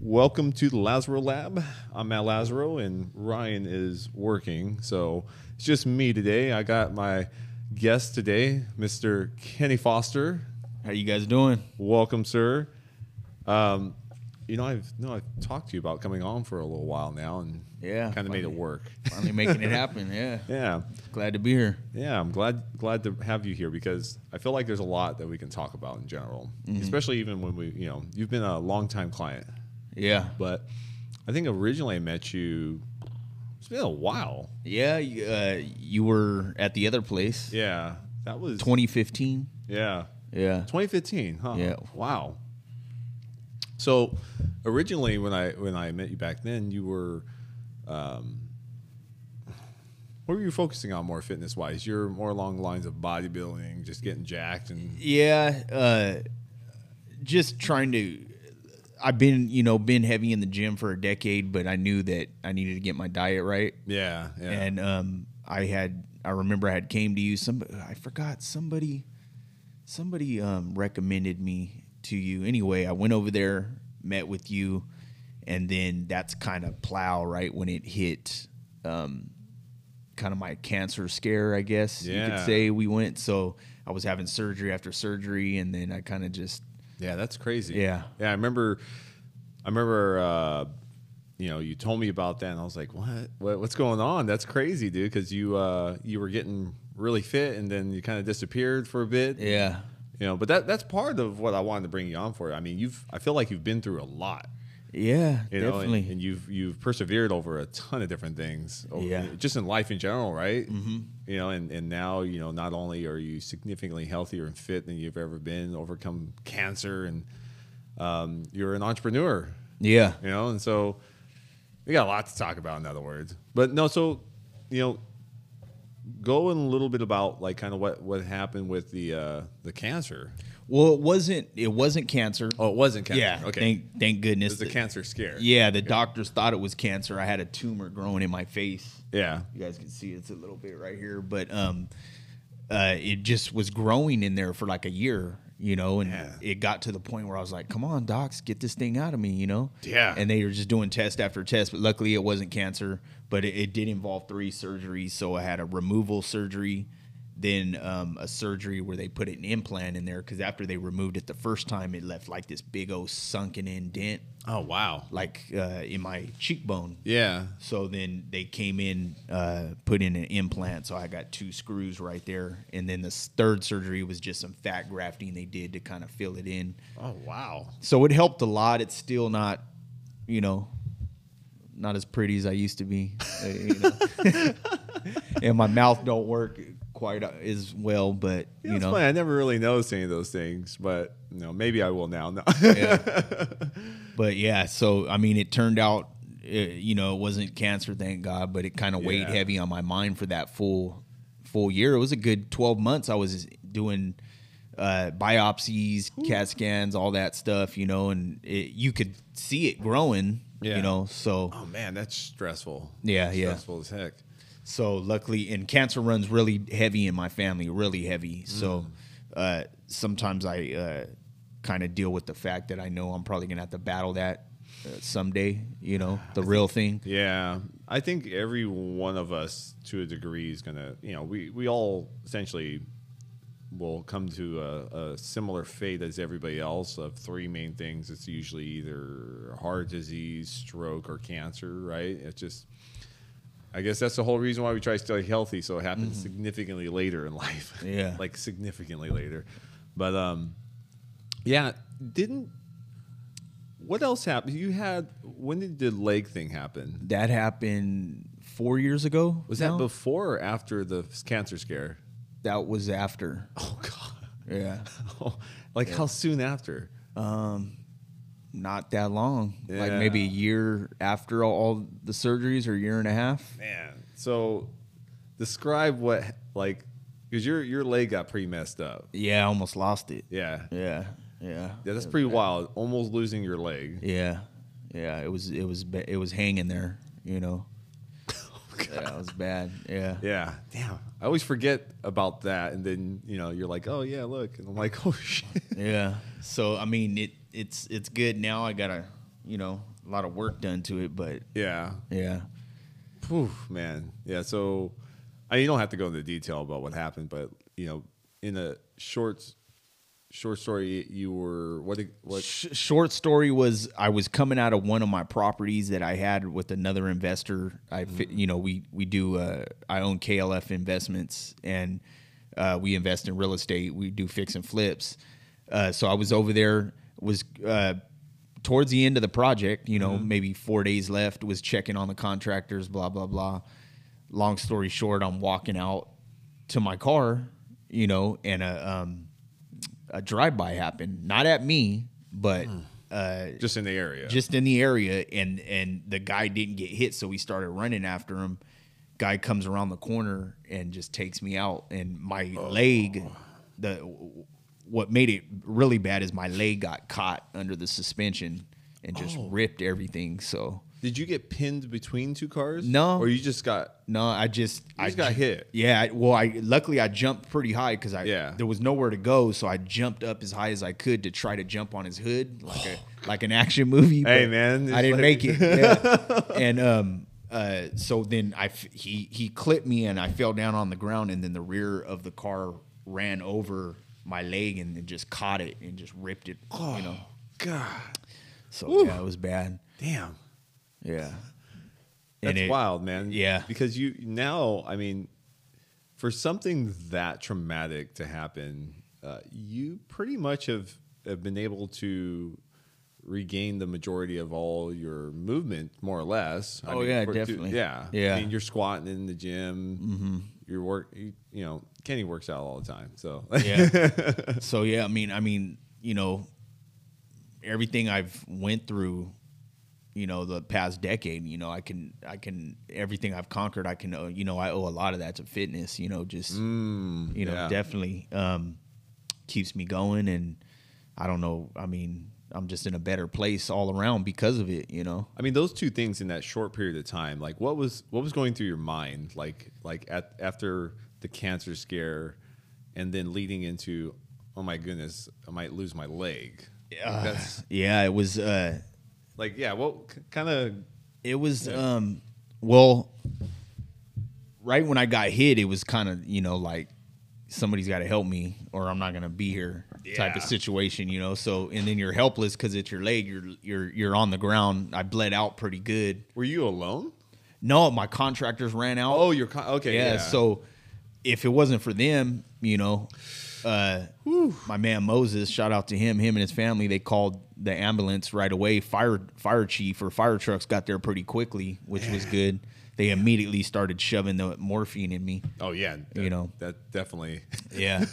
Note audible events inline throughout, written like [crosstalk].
Welcome to the Lazaro Lab. I'm Matt Lazaro, and Ryan is working, so it's just me today. I got my guest today, Mr. Kenny Foster. How you guys doing? Welcome, sir. Um, you know, I've no, I've talked to you about coming on for a little while now, and Yeah, kind of made it work. Finally making it happen. Yeah. [laughs] yeah, Glad to be here. yeah. I'm glad glad to have you here because I feel like there's a lot that we can talk about in general, Mm-hmm. especially even when we, you know, you've been a long time client. Yeah. but I think originally I met you. It's been a while. Yeah. you- Uh, you were at the other place. Yeah, that was 2015. Yeah, Yeah. 2015. Huh? Yeah. Wow. So originally, when I when I met you back then, you were, um, what were you focusing on more fitness wise? You're more along the lines of bodybuilding, just getting jacked, and Yeah. Uh, just trying to. I've been, you know, been heavy in the gym for a decade, but I knew that I needed to get my diet right. yeah, yeah. And um, I had, I remember I had came to you. Some I forgot somebody, somebody um, recommended me to you. Anyway, I went over there, met with you, and then that's kind of plow right when it hit, um, kind of my cancer scare, I guess you could say. We went, so I was having surgery after surgery, and then I kind of just, Yeah, that's crazy. Yeah. yeah. I remember. I remember. Uh, you know, you told me about that, and I was like, "What? what what's going on? That's crazy, dude." Because you uh, you were getting really fit, and then you kind of disappeared for a bit. yeah, You know, but that that's part of what I wanted to bring you on for. I mean, you've I feel like you've been through a lot. yeah, You know, definitely. and, and you've you've persevered over a ton of different things. over- Yeah. just in life in general, right? Mm-hmm. You know, and and now you know not only are you significantly healthier and fit than you've ever been, overcome cancer, and um, you're an entrepreneur. yeah, You know, and so we got a lot to talk about. In other words, but no, so you know. Go in a little bit about like kind of what, what happened with the uh, the cancer. Well, it wasn't. It wasn't cancer. Oh, it wasn't cancer. Yeah. Okay. Thank thank it goodness. was a cancer scare. Yeah, the doctors thought it was cancer. I had a tumor growing in my face. Yeah. You guys can see it's a little bit right here, but um, uh, it just was growing in there for like a year, you know, and Yeah. it got to the point where I was like, "Come on, docs, get this thing out of me," you know. Yeah. And they were just doing test after test, but luckily it wasn't cancer. But it, it did involve three surgeries, so I had a removal surgery. Then um, a surgery where they put an implant in there because after they removed it the first time, it left like this big old sunken in dent, Oh wow. like uh, in my cheekbone. Yeah. So then they came in, uh, put in an implant. So I got two screws right there. And then the third surgery was just some fat grafting they did to kind of fill it in. Oh wow. So it helped a lot. It's still not, you know, not as pretty as I used to be. uh, you know. [laughs] and my mouth don't work quite as well, but You you know, funny. I never really noticed any of those things, but you know, maybe I will now. No. [laughs] But yeah, so I mean, it turned out, uh, you know, it wasn't cancer, thank God, but it kind of weighed Yeah. heavy on my mind for that full full year. It was a good twelve months. I was doing uh, biopsies, CAT scans, all that stuff, you know, and it, you could see it growing, Yeah. you know. So oh man, that's stressful. Yeah, yeah. Stressful as heck. so luckily, and cancer runs really heavy in my family, really heavy. So uh, sometimes I uh, kind of deal with the fact that I know I'm probably gonna have to battle that uh, someday. You know, the real thing. Yeah, I think every one of us, to a degree, is gonna. You know, we we all essentially will come to a, a similar fate as everybody else of three main things. It's usually either heart disease, stroke, or cancer. Right? It's just. I guess that's the whole reason why we try to stay healthy, so it happens significantly later in [laughs] life. Yeah. [laughs] like significantly later. But um, yeah, didn't. What else happened? You had when did the leg thing happen? That happened four years ago. Was now? that before or after the cancer scare? That was after. [laughs] Oh God! Yeah, [laughs] like how soon after? Um, not that long. Like maybe a year after all, all the surgeries, or a year and a half. Man, so describe what like because your your leg got pretty messed up. Yeah, I almost lost it. Yeah, Yeah, yeah. yeah, that's pretty wild. Almost losing your leg. Yeah, yeah. It was it was it was hanging there. You know. That was bad. Yeah. Yeah, damn. I always forget about that, and then you know you're like, oh yeah, look, and I'm like, [laughs] oh shit. Yeah. So I mean, it it's it's good now. I got a you know a lot of work done to it, but Yeah, yeah. Whew, man. Yeah. So, I mean, you don't have to go into detail about what happened, but you know, in a short, short story, you were what? What? Sh- short story was I was coming out of one of my properties that I had with another investor. I, fi- you know, we we do. Uh, I own KLF Investments, and uh, we invest in real estate. We do fix and flips. Uh, so I was over there. Was uh, towards the end of the project. You know, maybe four days left. Was checking on the contractors. Blah blah blah. Long story short, I'm walking out to my car. You know, and a um, a drive by happened, not at me, but uh, Just in the area. just in the area, and and the guy didn't get hit, so we started running after him. Guy comes around the corner and just takes me out, and my leg, the what made it really bad is my leg got caught under the suspension and just ripped everything. So Did you get pinned between two cars? No. Or you just got? no, I just I just got ju- hit. Yeah, I- well, I luckily I jumped pretty high because I Yeah. there was nowhere to go, so I jumped up as high as I could to try to jump on his hood like a [sighs] like an action movie. Hey, man, I didn't like- make it. Yeah. [laughs] and um, uh, so then I f- he he clipped me and I fell down on the ground, and then the rear of the car ran over my leg and then just caught it and just ripped it. You know, God, so yeah, it was bad. damn. Yeah, That's it- wild, man. Yeah. Because you now, I mean, for something that traumatic to happen, uh, you pretty much have, have been able to regain the majority of all your movement, more or less. I Oh, mean, yeah, for- definitely. yeah. Yeah. I mean, you're squatting in the gym. Mm-hmm. Your work, you, you know, Kenny works out all the time. So, yeah. [laughs] so yeah, I mean, I mean, you know, everything I've went through, you know, the past decade, you know, I can, I can, everything I've conquered, I can, uh, you know, I owe a lot of that to fitness. You know, just, you know, yeah. definitely um, keeps me going, and I don't know. I mean, I'm just in a better place all around because of it. You know. I mean, those two things in that short period of time, like what was what was going through your mind, like like at after the cancer scare, and then leading into, oh my goodness, I might lose my leg. That's Yeah, it was. Uh, like yeah. Well, kind of It was um well right when I got hit it was kind of, you know, like somebody's got to help me or I'm not going to be here type of situation, you know. So and then you're helpless cuz it's your leg, you're you're you're on the ground. I bled out pretty good. Were you alone? No, my contractors ran out. Oh, you're con- okay. yeah, Yeah. so if it wasn't for them, you know, uh, my man Moses, shout out to him, him and his family, they called the ambulance right away. Fire fire chief or fire trucks got there pretty quickly, which was good. They immediately started shoving the morphine in me. oh yeah. You that- know. that definitely. [laughs] Yeah.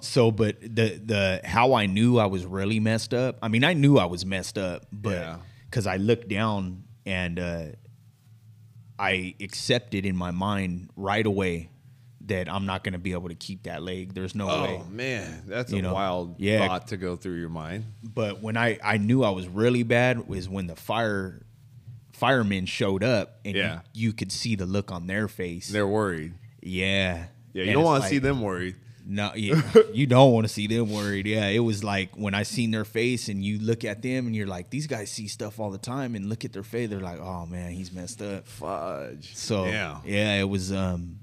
so, but the the how I knew I was really messed up. I mean, I knew I was messed up, but because I looked down and uh, I accepted in my mind right away that I'm not going to be able to keep that leg. There's no way. Oh man, that's You a know, wild yeah. thought to go through your mind. But when I I knew I was really bad was when the fire firemen showed up and Yeah. you, you could see the look on their face. They're worried. yeah. Yeah, you And don't want to see them worried. No, yeah, [laughs] you don't want to see them worried. Yeah, it was like when I seen their face and you look at them and you're like, these guys see stuff all the time and look at their face, they're like, oh man, he's messed up. Fudge. So yeah. yeah, it was um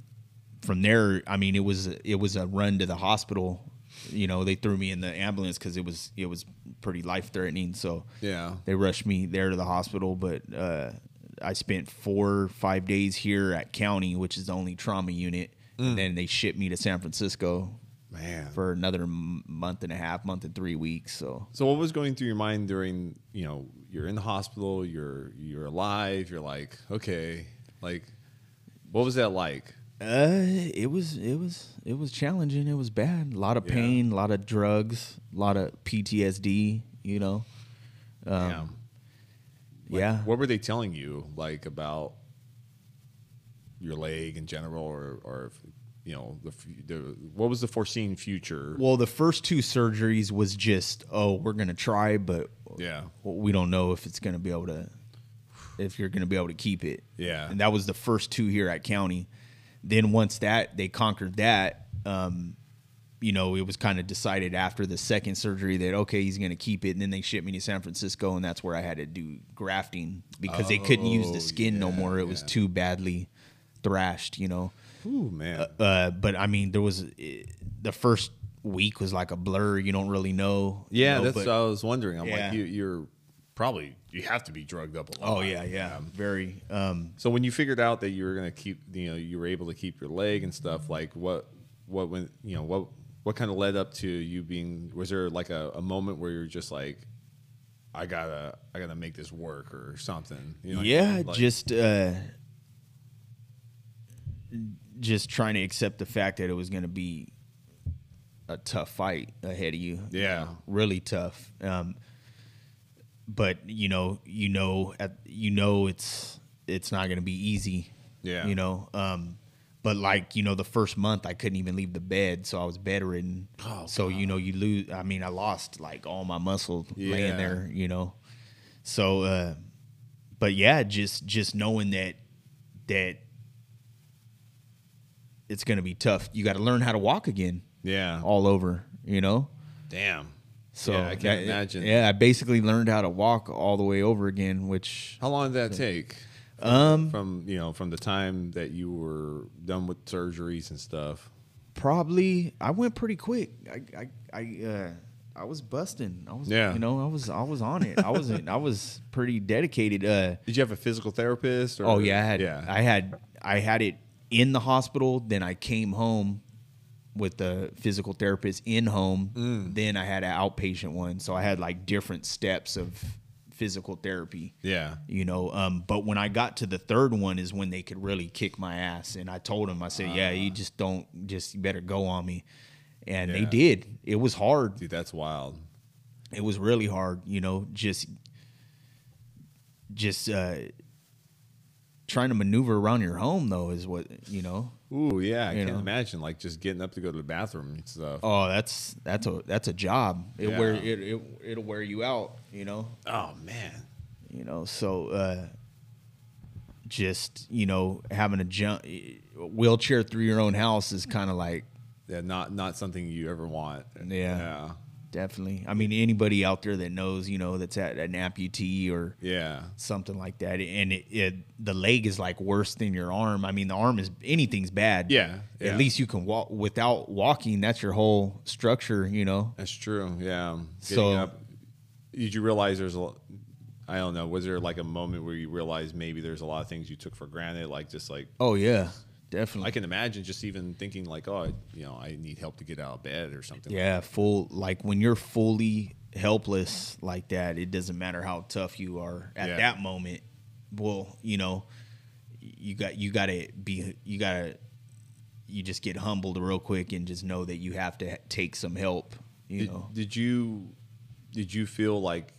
from there. I mean, it was it was a run to the hospital. You know, they threw me in the ambulance because it was it was pretty life threatening. So Yeah. they rushed me there to the hospital, but uh, I spent four five days here at county, which is the only trauma unit. And then they shipped me to San Francisco Man. for another month and a half, month and three weeks. So So what was going through your mind during, you know, you're in the hospital, you're you're alive, you're like, okay, like what was that like? Uh, it was it was it was challenging. It was bad. A lot of pain, a lot of drugs, a lot of PTSD. You know, um, Damn. yeah. What were they telling you like about your leg in general or or you know, the, the what was the foreseen future? Well, the first two surgeries was just, oh, we're gonna try, but yeah. we don't know if it's gonna be able to if you're going to be able to keep it. Yeah. and that was the first two here at county. Then once that they conquered that, um, you know, it was kind of decided after the second surgery that okay, he's going to keep it, and then they shipped me to San Francisco, and that's where I had to do grafting because they couldn't use Oh, the skin no more. It was too badly thrashed, you know. Ooh, man. Uh, but I mean, there was eh, the first week was like a blur. You don't really know. you yeah, know, that's but- what I was wondering. I'm Yeah. like, you, you're probably you have to be drugged up a lot. Oh yeah, yeah, very. Um, So when you figured out that you were gonna keep, you know, you were able to keep your leg and stuff, like what, what went, you know, what, what kind of led up to you being? Was there like a, a moment where you're just like, I gotta, I gotta make this work or something? You know yeah? Like- just uh, just trying to accept the fact that it was going to be a tough fight ahead of you. Yeah. really tough. Um, but you know, you know, at, you know, it's it's not going to be easy. Yeah. you know. Um, but like you know, the first month I couldn't even leave the bed, so I was bedridden. Oh, so you know, you lose. I mean, I lost like all my muscle laying there. You know, so. Uh, but yeah, just just knowing that that it's going to be tough. You got to learn how to walk again, yeah, all over. You know. damn. So yeah, I can't imagine. Yeah, I basically learned how to walk all the way over again, which How long did that take? From, Um, from you know, from the time that you were done with surgeries and stuff. probably I went pretty quick. I I I, uh, I was busting. I was Yeah. you know I was I was on it. I wasn't. I was pretty dedicated. Uh, Did you have a physical therapist? Or, oh yeah, I had yeah. I had I had it in the hospital. Then I came home with the physical therapist in home. Mm. Then I had an outpatient one. So I had like different steps of physical therapy. yeah. you know um, but when i got to the third one is when they could really kick my ass and i told them i said yeah you just don't just you better go on me and they did it was hard Dude, that's wild. it was really hard you know just just uh trying to maneuver around your home though is what you know Ooh, yeah. I You can't know. imagine like just getting up to go to the bathroom and stuff. oh that's that's a that's a job it Yeah. wear it, it it'll wear you out you know Oh man. you know so uh just you know having a jump wheelchair through your own house is kind of like Yeah, not not something you ever want. Yeah. Yeah. Definitely i mean anybody out there that knows you know that's at an amputee or Yeah. something like that and it, it the leg is like worse than your arm i mean the arm is anything's bad Yeah, yeah. at least you can walk without walking that's your whole structure you know That's true. Yeah. Getting So- up, did you realize there's a I don't know, was there like a moment where you realized maybe there's a lot of things you took for granted like just like oh yeah definitely I can imagine just even thinking like, oh, you know, I need help to get out of bed or something. Yeah, full like when you're fully helpless like that, it doesn't matter how tough you are at Yeah. that moment. Well, you know, you got you got to be you got to you just get humbled real quick and just know that you have to take some help, you Did, know. did you did you feel like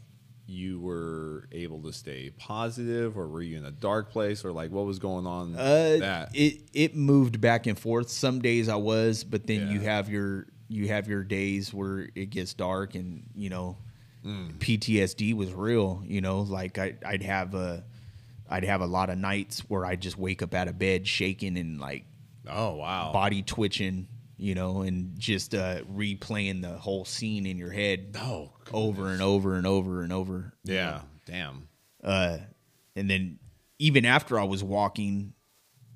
you were able to stay positive or were you in a dark place or like what was going on Uh, that? it it moved back and forth. Some days I was, but then you have your you have your days where it gets dark and you know Mm. PTSD was real. You know, like I I'd have a I'd have a lot of nights where I just wake up out of bed shaking and like oh wow. body twitching. You know, and just uh, replaying the whole scene in your head Oh, over and over and over and over. you know? Yeah. Damn. uh, and then even after I was walking,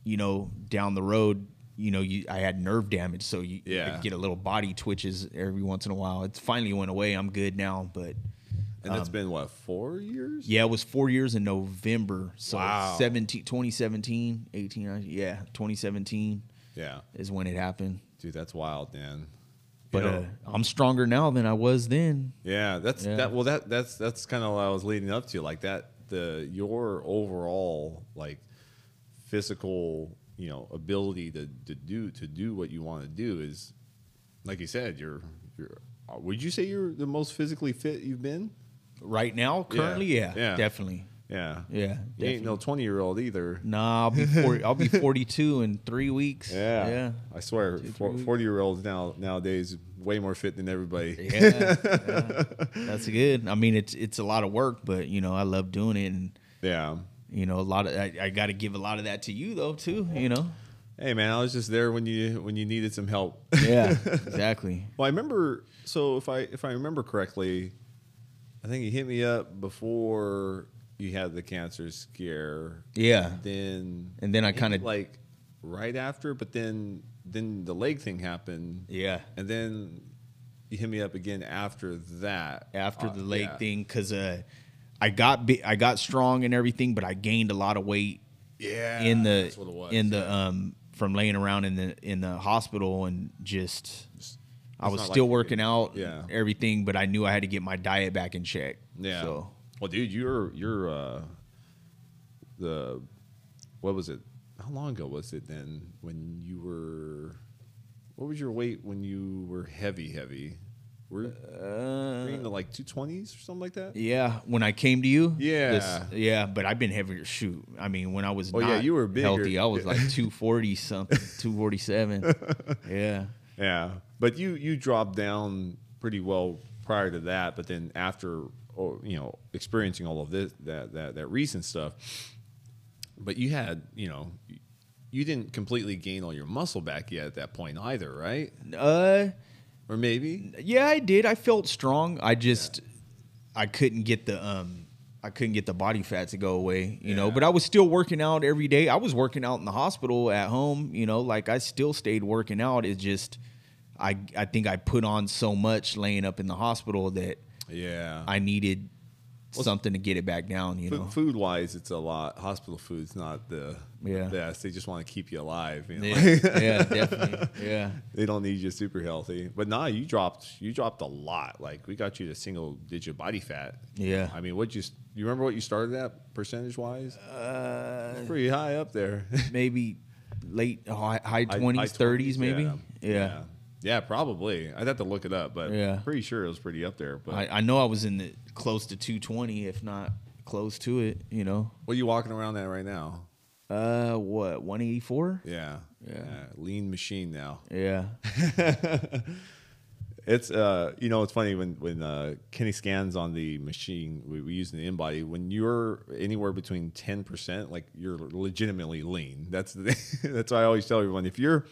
you know, down the road, you know, you I had nerve damage, so you Yeah. Get a little body twitches every once in a while. It's finally went away. I'm good now, but And that's been what, four years? yeah, it was four years in November. So Wow. 17, 2017, 18, uh, yeah, 2017 Yeah. is when it happened. Dude, that's wild, man. You But know, uh, I'm stronger now than I was then. yeah, that's yeah. that. Well, that that's that's kind of what I was leading up to. Like that, the your overall like physical, you know, ability to to do to do what you want to do is, like you said, you're you're. uh, Would you say you're the most physically fit you've been? Right now, currently, yeah, Yeah. definitely. Yeah. Yeah, You ain't no twenty year old either. Nah, I'll be [laughs] 40, I'll be 42 in three weeks. Yeah. yeah. I swear, Two, three weeks. forty year olds now nowadays way more fit than everybody. yeah, yeah. [laughs] that's good. I mean, it's it's a lot of work, but you know, I love doing it, and Yeah. You know, a lot of I, I got to give a lot of that to you though too. You know. Hey man, I was just there when you when you needed some help. Yeah, [laughs] exactly. well, I remember. So if I if I remember correctly, I think you hit me up before you had the cancer scare. Yeah. Then And then I kinda- like right after, but then then the leg thing happened. Yeah. And then you hit me up again after that. After Uh, the leg yeah. thing, because uh, I got bi- I got strong and everything, but I gained a lot of weight Yeah. in the that's what it was, in the um from laying around in the in the hospital and just I It's was still like- working out yeah. everything, but I knew I had to get my diet back in check. Yeah. So Well, dude, you're you're uh the what was it? How long ago was it then when you were what was your weight when you were heavy heavy? Were, were you in the like 220s or something like that? yeah, when I came to you, Yeah. yeah, but I've been heavier. Shoot, I mean, when I was Oh, not yeah, you were bigger. healthy, I was like [laughs] two forty something, two forty seven. Yeah, Yeah. But you you dropped down pretty well prior to that, but then after or you know, experiencing all of this that that that recent stuff, but you had, you know, you didn't completely gain all your muscle back yet at that point either, right? uh, Or maybe? yeah, I did. I felt strong. I just I couldn't get the um I couldn't get the body fat to go away, you know. But I was still working out every day. I was working out in the hospital at home, you know. Like I still stayed working out. It's just I I think I put on so much laying up in the hospital that Yeah. I needed something to get it back down, you know. food wise, it's a lot. Hospital food's not the Yeah. best. They just want to keep you alive. You know? Yeah, yeah, [laughs] definitely. Yeah. they don't need you super healthy. But nah, you dropped you dropped a lot. Like we got you to single digit body fat. Yeah. I mean, what you you remember what you started at percentage wise? Uh, Pretty high up there. [laughs] maybe late high high High- twenties, thirties, maybe. Yeah. Yeah. yeah. Yeah, probably. I'd have to look it up, but Yeah. pretty sure it was pretty up there. But I, I know I was in the close to two twenty, if not close to it. You know. what are you walking around at right now? Uh, what one eighty four? Yeah. Yeah. Lean machine now. Yeah. [laughs] It's uh, you know, it's funny when when uh, Kenny scans on the machine we, we use in the InBody. When you're anywhere between ten percent, like you're legitimately lean. That's the [laughs] that's why I always tell everyone if you're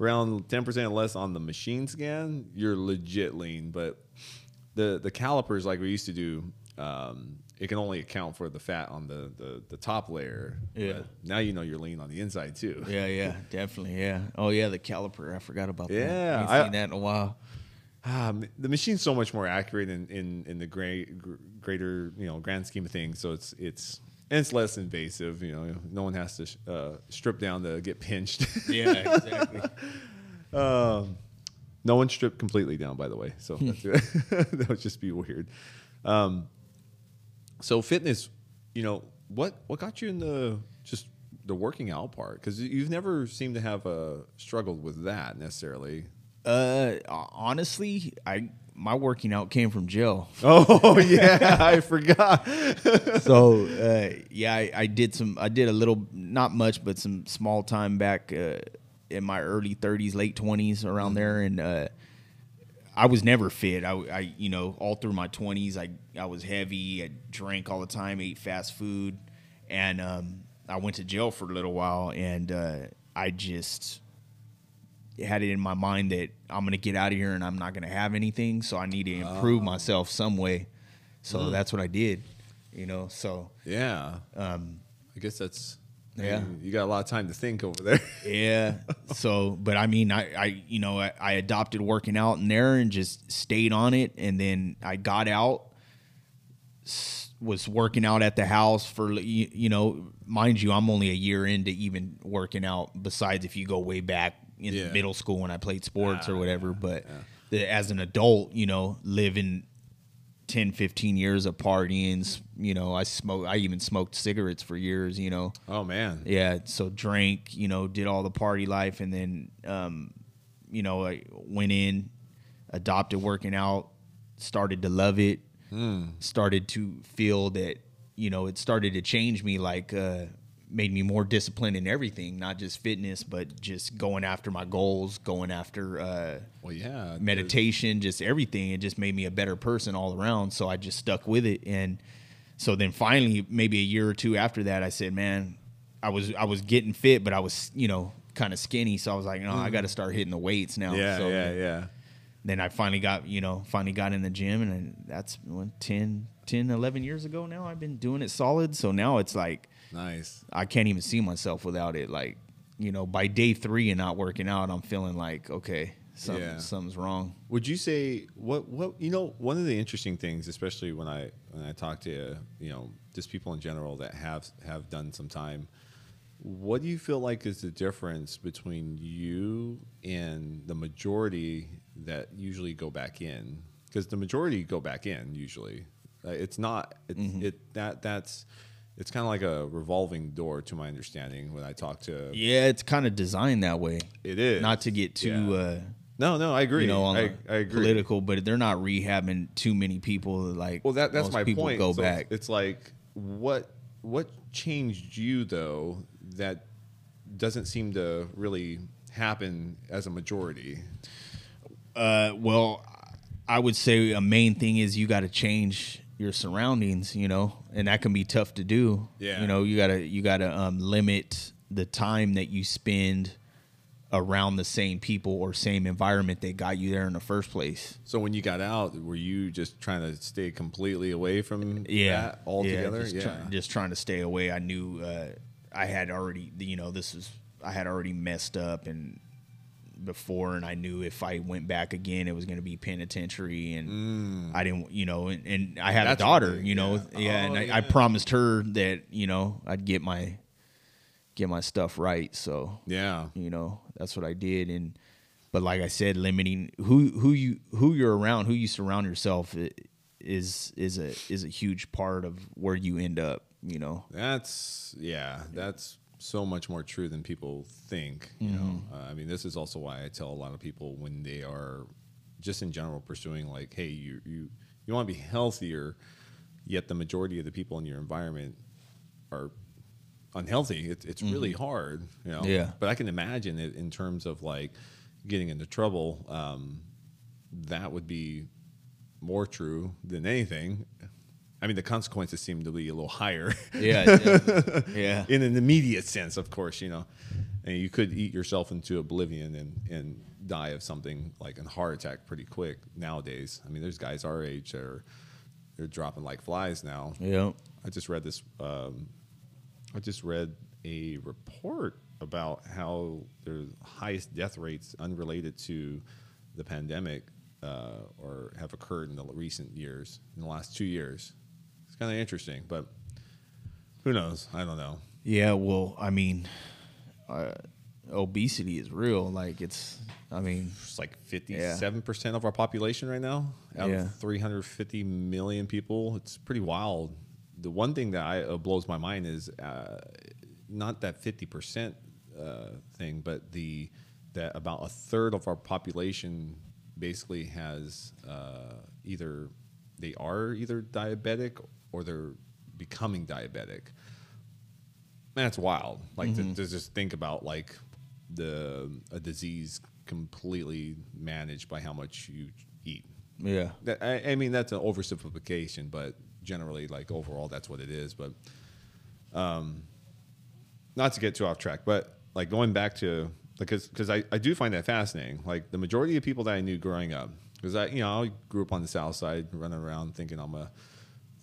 around ten percent or less on the machine scan, you're legit lean. But the the calipers like we used to do, um, it can only account for the fat on the the, the top layer. Yeah. But now you know you're lean on the inside too. Yeah. Yeah. Definitely. Yeah. Oh yeah, the caliper. I forgot about that. Yeah, I I- seen that in a while. Um, the machine's so much more accurate in in, in the great, greater you know grand scheme of things. So it's it's and it's less invasive. You know, no one has to uh, strip down to get pinched. [laughs] Yeah. Exactly. [laughs] um, no one stripped completely down, by the way. So that's, [laughs] that would just be weird. Um, so fitness, you know, what what got you in the just the working out part? Because you've never seemed to have uh, struggled with that necessarily. uh, honestly, I my working out came from jail. [laughs] Oh yeah, I forgot. [laughs] so uh, yeah, I, I did some. I did a little, not much, but some small time back uh, in my early 30s, late 20s, around there, and uh, I was never fit. I, I, you know, all through my 20s, I I was heavy. I drank all the time, ate fast food, and um, I went to jail for a little while, and uh, I just had it in my mind that I'm gonna get out of here and I'm not gonna have anything, so I need to improve myself some way. So that's what I did, you know. So Yeah. um, I guess that's Yeah. you- You got a lot of time to think over there. [laughs] yeah. So, but I mean, I, I you know, I, I adopted working out in there and just stayed on it, and then I got out, was working out at the house for you, you know, mind you, I'm only a year into even working out. Besides, if you go way back in Yeah. middle school when I played sports or Ah, whatever, but the, as an adult, you know, living 10, 15 years of partying, you know, I smoke, I even smoked cigarettes for years, you know. oh man. Yeah, so drank, you know, did all the party life, and then, um, you know, I went in, adopted working out, started to love it, started to feel that, you know, it started to change me, like, uh, made me more disciplined in everything, not just fitness, but just going after my goals, going after uh, Well, yeah. meditation, just everything. It just made me a better person all around. So I just stuck with it, and so then finally, maybe a year or two after that, I said, man, I was I was getting fit, but I was you know kind of skinny, so I was like, no, I got to start hitting the weights now. Mm. Yeah, so yeah, yeah. Then I finally got you know finally got in the gym, and that's what, 10, 10, 11 years ago now. I've been doing it solid, so now it's like Nice. I can't even see myself without it. Like you know, by day three and not working out, I'm feeling like okay, something, Yeah. something's wrong. Would you say what what you know one of the interesting things, especially when I when I talk to you know just people in general that have have done some time, what do you feel like is the difference between you and the majority that usually go back in? Because the majority go back in usually. Uh, it's not it's, it that that's it's kind of like a revolving door to my understanding when I talk to Yeah, it's kind of designed that way. it is Not to get too. Yeah. Uh, no no I agree you know, on I, I agree political, but they're not rehabbing too many people. Like, Well, that that's my point. Go So back. It's like what what changed you though that doesn't seem to really happen as a majority. Uh, well, I would say a main thing is you got to change your surroundings, you know, and that can be tough to do. Yeah. You know, you gotta you gotta um, limit the time that you spend around the same people or same environment that got you there in the first place. So when you got out, were you just trying to stay completely away from Yeah, that altogether? just, Yeah. try- just trying to stay away. I knew uh, I had already, you know, this is I had already messed up and before, and I knew if I went back again, it was going to be penitentiary, and I didn't, you know, and, and I had Mm. That's a daughter, you know, yeah. yeah, and Oh, I, yeah. I promised her that you know I'd get my get my stuff right, so yeah. you know that's what I did and but like I said limiting who who you who you're around who you surround yourself is is a is a huge part of where you end up you know That's yeah, that's so much more true than people think. You know, uh, I mean, this is also why I tell a lot of people when they are just in general pursuing like, hey, you you you want to be healthier, yet the majority of the people in your environment are unhealthy. It's it's really hard. You know, Yeah. But I can imagine it in terms of like getting into trouble. Um, that would be more true than anything. I mean, the consequences seem to be a little higher. yeah definitely. [laughs] yeah in an immediate sense, of course, you know, and you could eat yourself into oblivion and and die of something like a heart attack pretty quick nowadays. I mean, there's guys our age that are they're dropping like flies now. yeah I just read this. Um, I just read a report about how the highest death rates unrelated to the pandemic uh, or have occurred in the recent years, in the last two years. It's kind of interesting, but who knows? I don't know. yeah well I mean uh, obesity is real like it's I mean It's like fifty-seven percent of our population right now, out Yeah. of three hundred fifty million people. It's pretty wild. The one thing that I, uh, blows my mind is uh, not that fifty percent uh, thing, but the that about a third of our population basically has uh, either they are either diabetic or they're becoming diabetic. Man, it's wild. Like to, to just think about like the a disease completely managed by how much you eat. yeah That, I, I mean, that's an oversimplification, but generally, like overall, that's what it is. But um, not to get too off track, but like going back to because because I, I do find that fascinating. Like the majority of people that I knew growing up, because I you know I grew up on the south side, running around thinking I'm a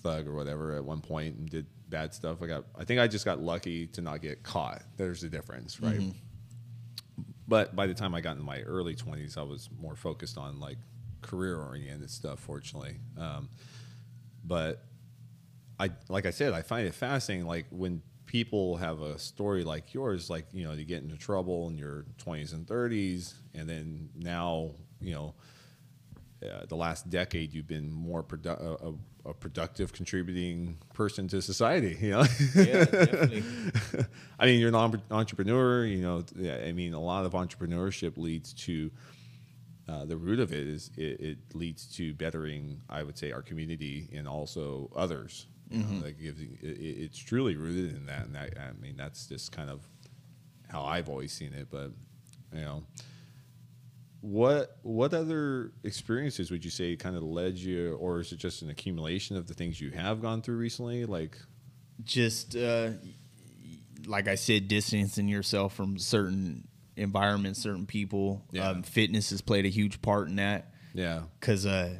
thug or whatever at one point and did bad stuff. I got I think I just got lucky to not get caught. There's the difference, right? But by the time I got in my early 20s, I was more focused on like career oriented stuff, fortunately. Um, but I, like I said, I find it fascinating. Like when people have a story like yours, like, you know, you get into trouble in your 20s and 30s, and then now, you know, uh, the last decade you've been more produ- a, a productive contributing person to society you know yeah definitely [laughs] I mean, you're an entrepreneur. You know, I mean, a lot of entrepreneurship leads to uh, the root of it is it, it leads to bettering, I would say, our community and also others. You know, like it- it's truly rooted in that, and I, I mean, that's just kind of how I've always seen it. But you know, what what other experiences would you say kind of led you, or is it just an accumulation of the things you have gone through recently? Like, just uh, like I said, distancing yourself from certain environments, certain people. Yeah. Um, fitness has played a huge part in that yeah, because uh,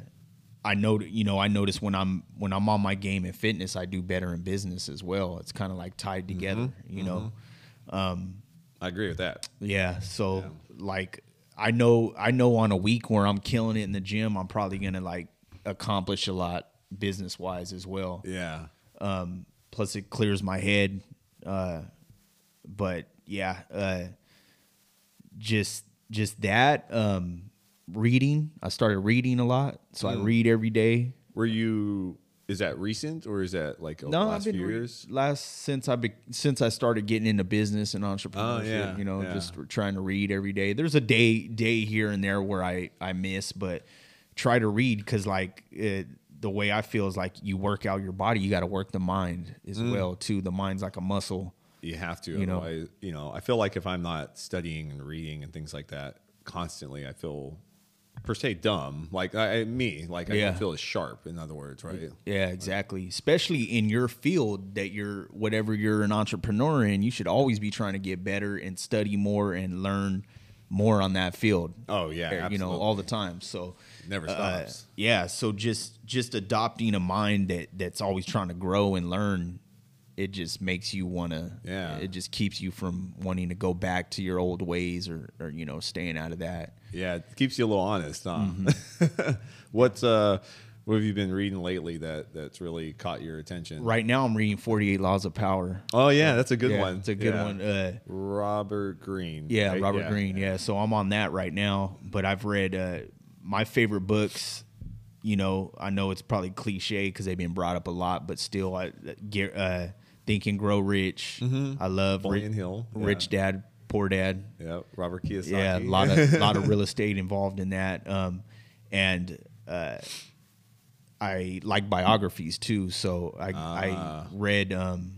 I know you know I notice when I'm when I'm on my game in fitness, I do better in business as well. It's kind of like tied together, you know. I agree with that. Yeah. So like I know I know on a week where I'm killing it in the gym, I'm probably gonna like accomplish a lot business wise as well. Yeah, Um, plus it clears my head. Uh, but yeah, uh, just just that. Um, reading. I started reading a lot, so I read every day. were you? Is that recent or is that like No, last been few re- years? last since I be, since I started getting into business and entrepreneurship. Oh, yeah, you know, yeah. just trying to read every day. There's a day day here and there where I I miss, but try to read because like it, the way I feel is like you work out your body, you got to work the mind as Mm. well too. The mind's like a muscle. You have to. You know. otherwise, you know, I feel like if I'm not studying and reading and things like that constantly, I feel per se dumb. Like I, me, like I Yeah. don't feel as sharp. In other words, right? Yeah, exactly. Especially in your field that you're whatever you're an entrepreneur in, you should always be trying to get better and study more and learn more on that field. Oh, yeah, Uh, you know, all the time. So Never uh, stops. yeah, so just just adopting a mind that that's always trying to grow and learn, it just makes you want to. Yeah. it just keeps you from wanting to go back to your old ways or or you know staying out of that. Yeah, it keeps you a little honest, huh? Mm-hmm. [laughs] What's uh, what have you been reading lately that that's really caught your attention? Right now, I'm reading Forty Eight Laws of Power. Oh yeah, that's a good Yeah, one. It's a good Yeah. one. Uh, Robert Greene. Yeah, right? Robert Greene. Yeah. so I'm on that right now. But I've read uh, my favorite books. You know, I know it's probably cliche because they've been brought up a lot, but still, I get uh, Think and Grow Rich. I love Rich, Hill. Rich Dad, Poor Dad. Yeah, Robert Kiyosaki. Yeah, a lot of [laughs] lot of real estate involved in that. Um, and uh, I like biographies too, so I Ah. I read um,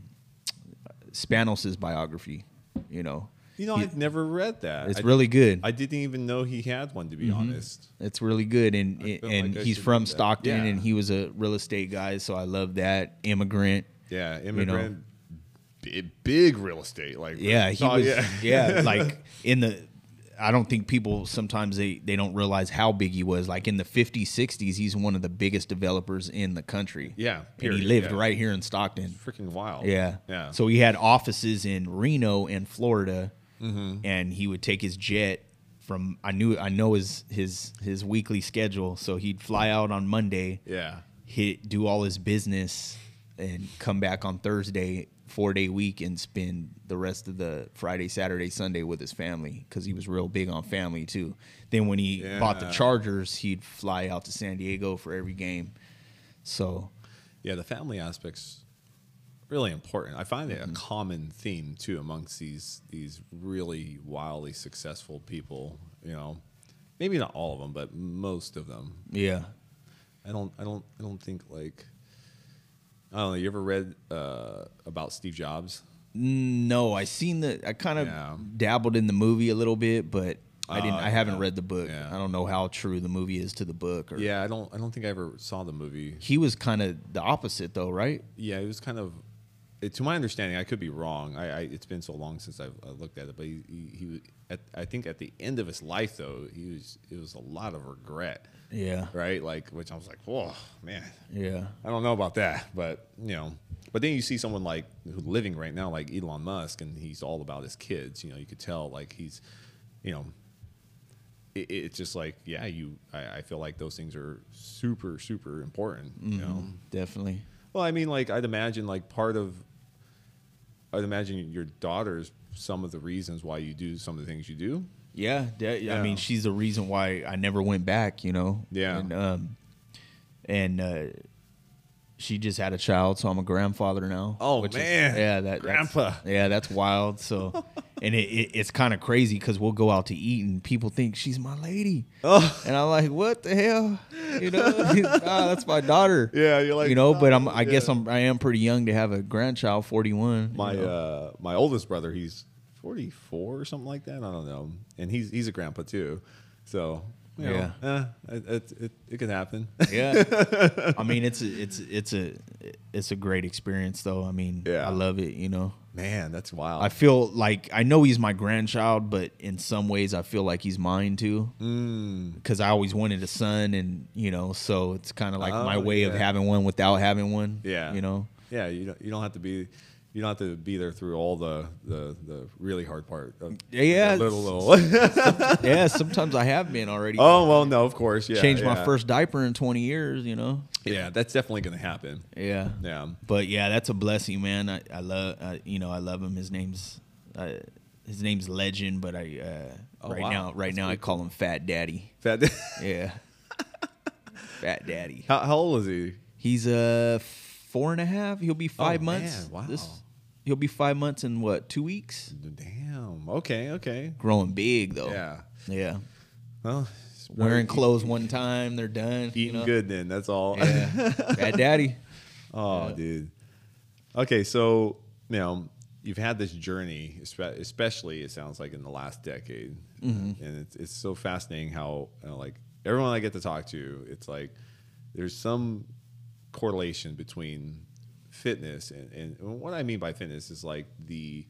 Spanos's biography. You know, You know, I've never read that. it's I, really good. I didn't even know he had one. To be honest. It's really good, and feel and like he's from. Stockton, Yeah. and he was a real estate guy, so I love that. Immigrant, Yeah, know. immigrant. Big, big real estate. Like yeah, he oh, was, yeah. yeah. [laughs] like in the. I don't think people sometimes they, they don't realize how big he was. Like in the 50s, 60s, he's one of the biggest developers in the country. Yeah, and he lived yeah. right here in Stockton. freaking wild. Yeah. yeah. So he had offices in Reno and Florida, Mm-hmm. and he would take his jet from. I knew I know his his his weekly schedule. So he'd fly out on Monday, yeah, hit do all his business, and come back on Thursday, four day week, and spend the rest of the Friday, Saturday, Sunday with his family because he was real big on family too. Then when he bought the Chargers, he'd fly out to San Diego for every game. So yeah. The family aspects really important. I find it Mm-hmm. a common theme too amongst these these really wildly successful people. You know, maybe not all of them, but most of them. yeah. I don't. I don't. I don't think like. I don't know. You ever read uh, about Steve Jobs? No, I seen the. I kind of Yeah. dabbled in the movie a little bit, but I didn't. Oh, I haven't yeah. read the book. Yeah. I don't know how true the movie is to the book. Or, Yeah, I don't. I don't think I ever saw the movie. he was kind of the opposite, though, right? Yeah, it was kind of. It, to my understanding, I could be wrong. I, I it's been so long since I've I looked at it, but he, he, he at, I think at the end of his life though, he was it was a lot of regret, Yeah, right? Like which I was like, whoa, man, yeah, I don't know about that, but you know. But then you see someone like who's living right now, like Elon Musk, and he's all about his kids. You know, you could tell like he's, you know, it, it's just like yeah, you. I, I feel like those things are super super important. You mm-hmm. know. definitely. Well, I mean, like I'd imagine, like part of, I'd imagine your daughter's some of the reasons why you do some of the things you do. Yeah, de- I mean, she's the reason why I never went back. You know. Yeah. And um, and uh, she just had a child, so I'm a grandfather now. Oh, which is- man. yeah, that that's- Grandpa. yeah, that's wild. So, [laughs] and it, it, it's kind of crazy because we'll go out to eat and people think she's my lady, Oh, and I'm like, what the hell? You know, [laughs] ah, that's my daughter. [laughs] yeah, you're like you know, but I'm. "Oh, I guess. I'm. I am pretty young to have a grandchild. Forty one. my uh my oldest brother. He's 44 or something like that. I don't know, and he's he's a grandpa too. So you know, eh, it, it, it, it can happen. Yeah, [laughs] I mean it's a, it's it's a it's a great experience though. I mean, Yeah. I love it. You know, Man, that's wild. I feel like I know he's my grandchild, but in some ways I feel like he's mine too. mm, Because I always wanted a son, and you know, so it's kind of like my Oh, way of having one without having one. Yeah. you know. yeah, you don't you don't have to be you don't have to be there through all the the, the really hard part. Of Yeah, little little. [laughs] yeah, sometimes I have been already. oh well, no, of course, yeah. changed my first diaper in 20 years. You know. Yeah, that's definitely gonna happen. Yeah. Yeah. But yeah, that's a blessing, man. I, I love, uh, you know, I love him. His name's, uh, his name's Legend, but I, uh, Oh, right wow. now, right That's now, I call him Fat Daddy. Fat. [laughs] Yeah. Fat Daddy. how, how old is he? He's uh four and a half. He'll be five Oh, months. man, wow. This, he'll be five months in what? Two weeks. Damn. Okay. Okay. Growing big though. Yeah. Yeah. Well, Wearing clothes one time, they're done. you eating know? good. Then that's all. Yeah. [laughs] Fat Daddy. Oh, dude. Okay, so you know you've had this journey, especially it sounds like in the last decade, mm-hmm. and it's it's so fascinating how you know, like everyone I get to talk to, it's like there's some correlation between fitness and, and what I mean by fitness is like the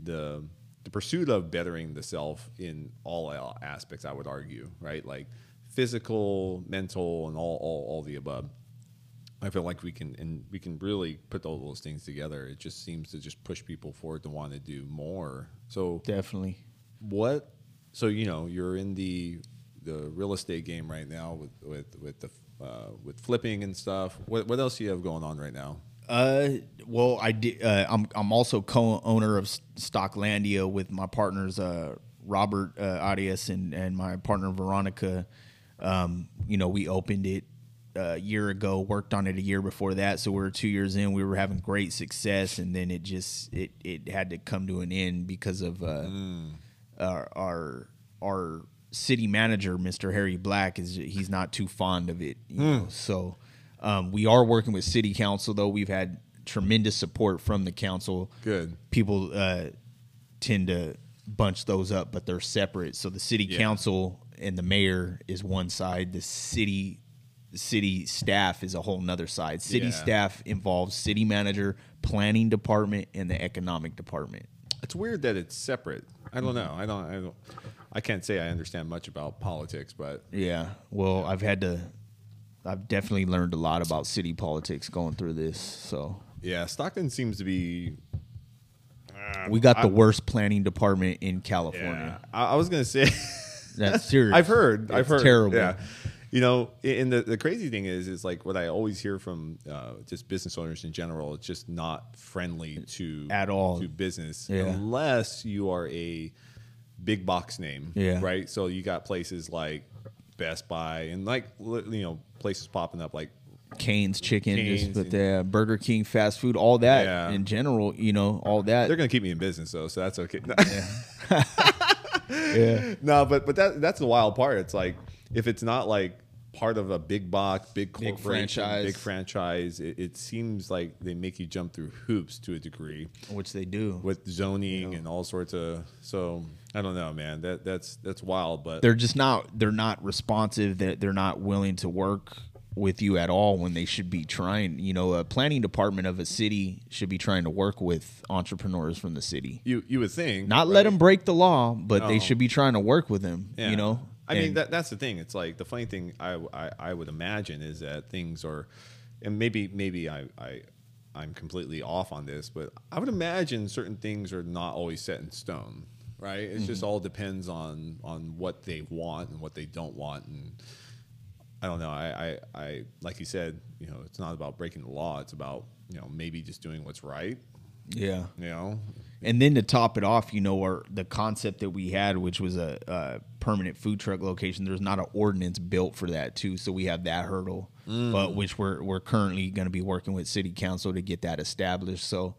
the the pursuit of bettering the self in all aspects. I would argue, right? Like physical, mental, and all all, all the above. I feel like we can and we can really put all those things together. It just seems to just push people forward to want to do more. So Definitely. what? So you know you're in the the real estate game right now with with with the uh, with flipping and stuff. What what else do you have going on right now? Uh, well, I did. Uh, I'm I'm also co-owner of Stocklandia with my partners, uh, Robert uh, Arias and and my partner Veronica. Um, you know, we opened it a year ago, worked on it a year before that, so we were two years in. We were having great success, and then it just it it had to come to an end because of uh, our our our city manager, Mr. Harry Black, is he's not too fond of it. You know? So um, we are working with city council though. We've had tremendous support from the council. Good. People uh, tend to bunch those up, but they're separate. So the city Yeah. council and the mayor is one side. The city city staff is a whole nother side. City Yeah. staff involves city manager, planning department, and the economic department. It's weird that it's separate. I don't know. I don't. I don't. I can't say I understand much about politics, but Yeah. Well, I've had to. I've definitely learned a lot about city politics going through this. So yeah, Stockton seems to be. we got the worst planning department in Yeah, California. I, I was gonna say. [laughs] That's serious. I've heard. I've heard. terrible. Yeah. You know, and the, the crazy thing is, is like what I always hear from uh, just business owners in general. It's just not friendly to At all. to business Yeah. unless you are a big box name, Yeah. right? So you got places like Best Buy and like you know places popping up like Cane's chicken, Cane's just with the uh, Burger King fast food, all that Yeah. in general. You know, all that. they're gonna keep me in business though, so that's okay. yeah. [laughs] [laughs] no, but but that that's the wild part. It's like if it's not like part of a big box, big Big franchise. big franchise, it, it seems like they make you jump through hoops to a degree Which they do. with zoning and all sorts of. So I don't know, man. That that's that's wild, but they're just not. They're not responsive. That they're not willing to work with you at all when they should be trying. You know, a planning department of a city should be trying to work with entrepreneurs from the city. you you would think Not let them break the law, but they should be trying to work with them. Yeah. You know, I mean, that, that's the thing. It's like the funny thing I, I, I would imagine is that things are, and maybe maybe I, I I'm completely off on this, but I would imagine certain things are not always set in stone, right? It just Mm-hmm. all depends on on what they want and what they don't want, and I don't know. I, I, I like you said, you know, it's not about breaking the law. It's about you know maybe just doing what's right. yeah. You know, And then to top it off, you know, our the concept that we had, which was a, a permanent food truck location, there's not an ordinance built for that too. So we have that hurdle, but which we're we're currently going to be working with city council to get that established. So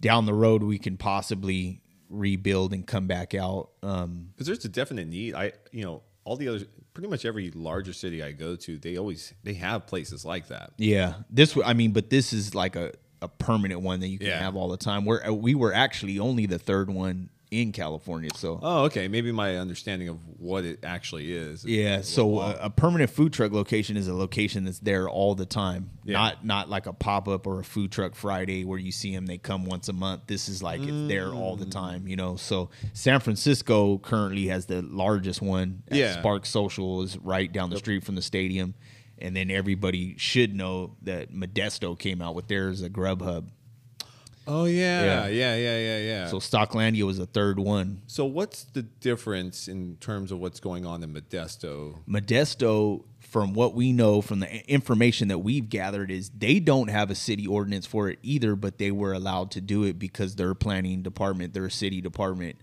down the road, we can possibly rebuild and come back out. Um, because there's a definite need. I you know all the other pretty much every larger city I go to, they always they have places like that. yeah, this I mean, but this is like a a permanent one that you can Yeah. have all the time. We're we were actually only the third one in California. So Oh, okay. Maybe my understanding of what it actually is. yeah, a so uh, a permanent food truck location is a location that's there all the time. Yeah. Not not like a pop up or a food truck Friday where you see them. They come once a month. This is like it's there all the time. You know. So San Francisco currently has the largest one. at Yeah. Spark Social is right down the street from the stadium, and then everybody should know that Modesto came out with theirs a Grubhub. Oh yeah, Yeah. yeah, yeah, yeah, yeah. So Stocklandia was the third one. So what's the difference in terms of what's going on in Modesto? Modesto, from what we know from the information that we've gathered, is they don't have a city ordinance for it either, but they were allowed to do it because their planning department, their city department,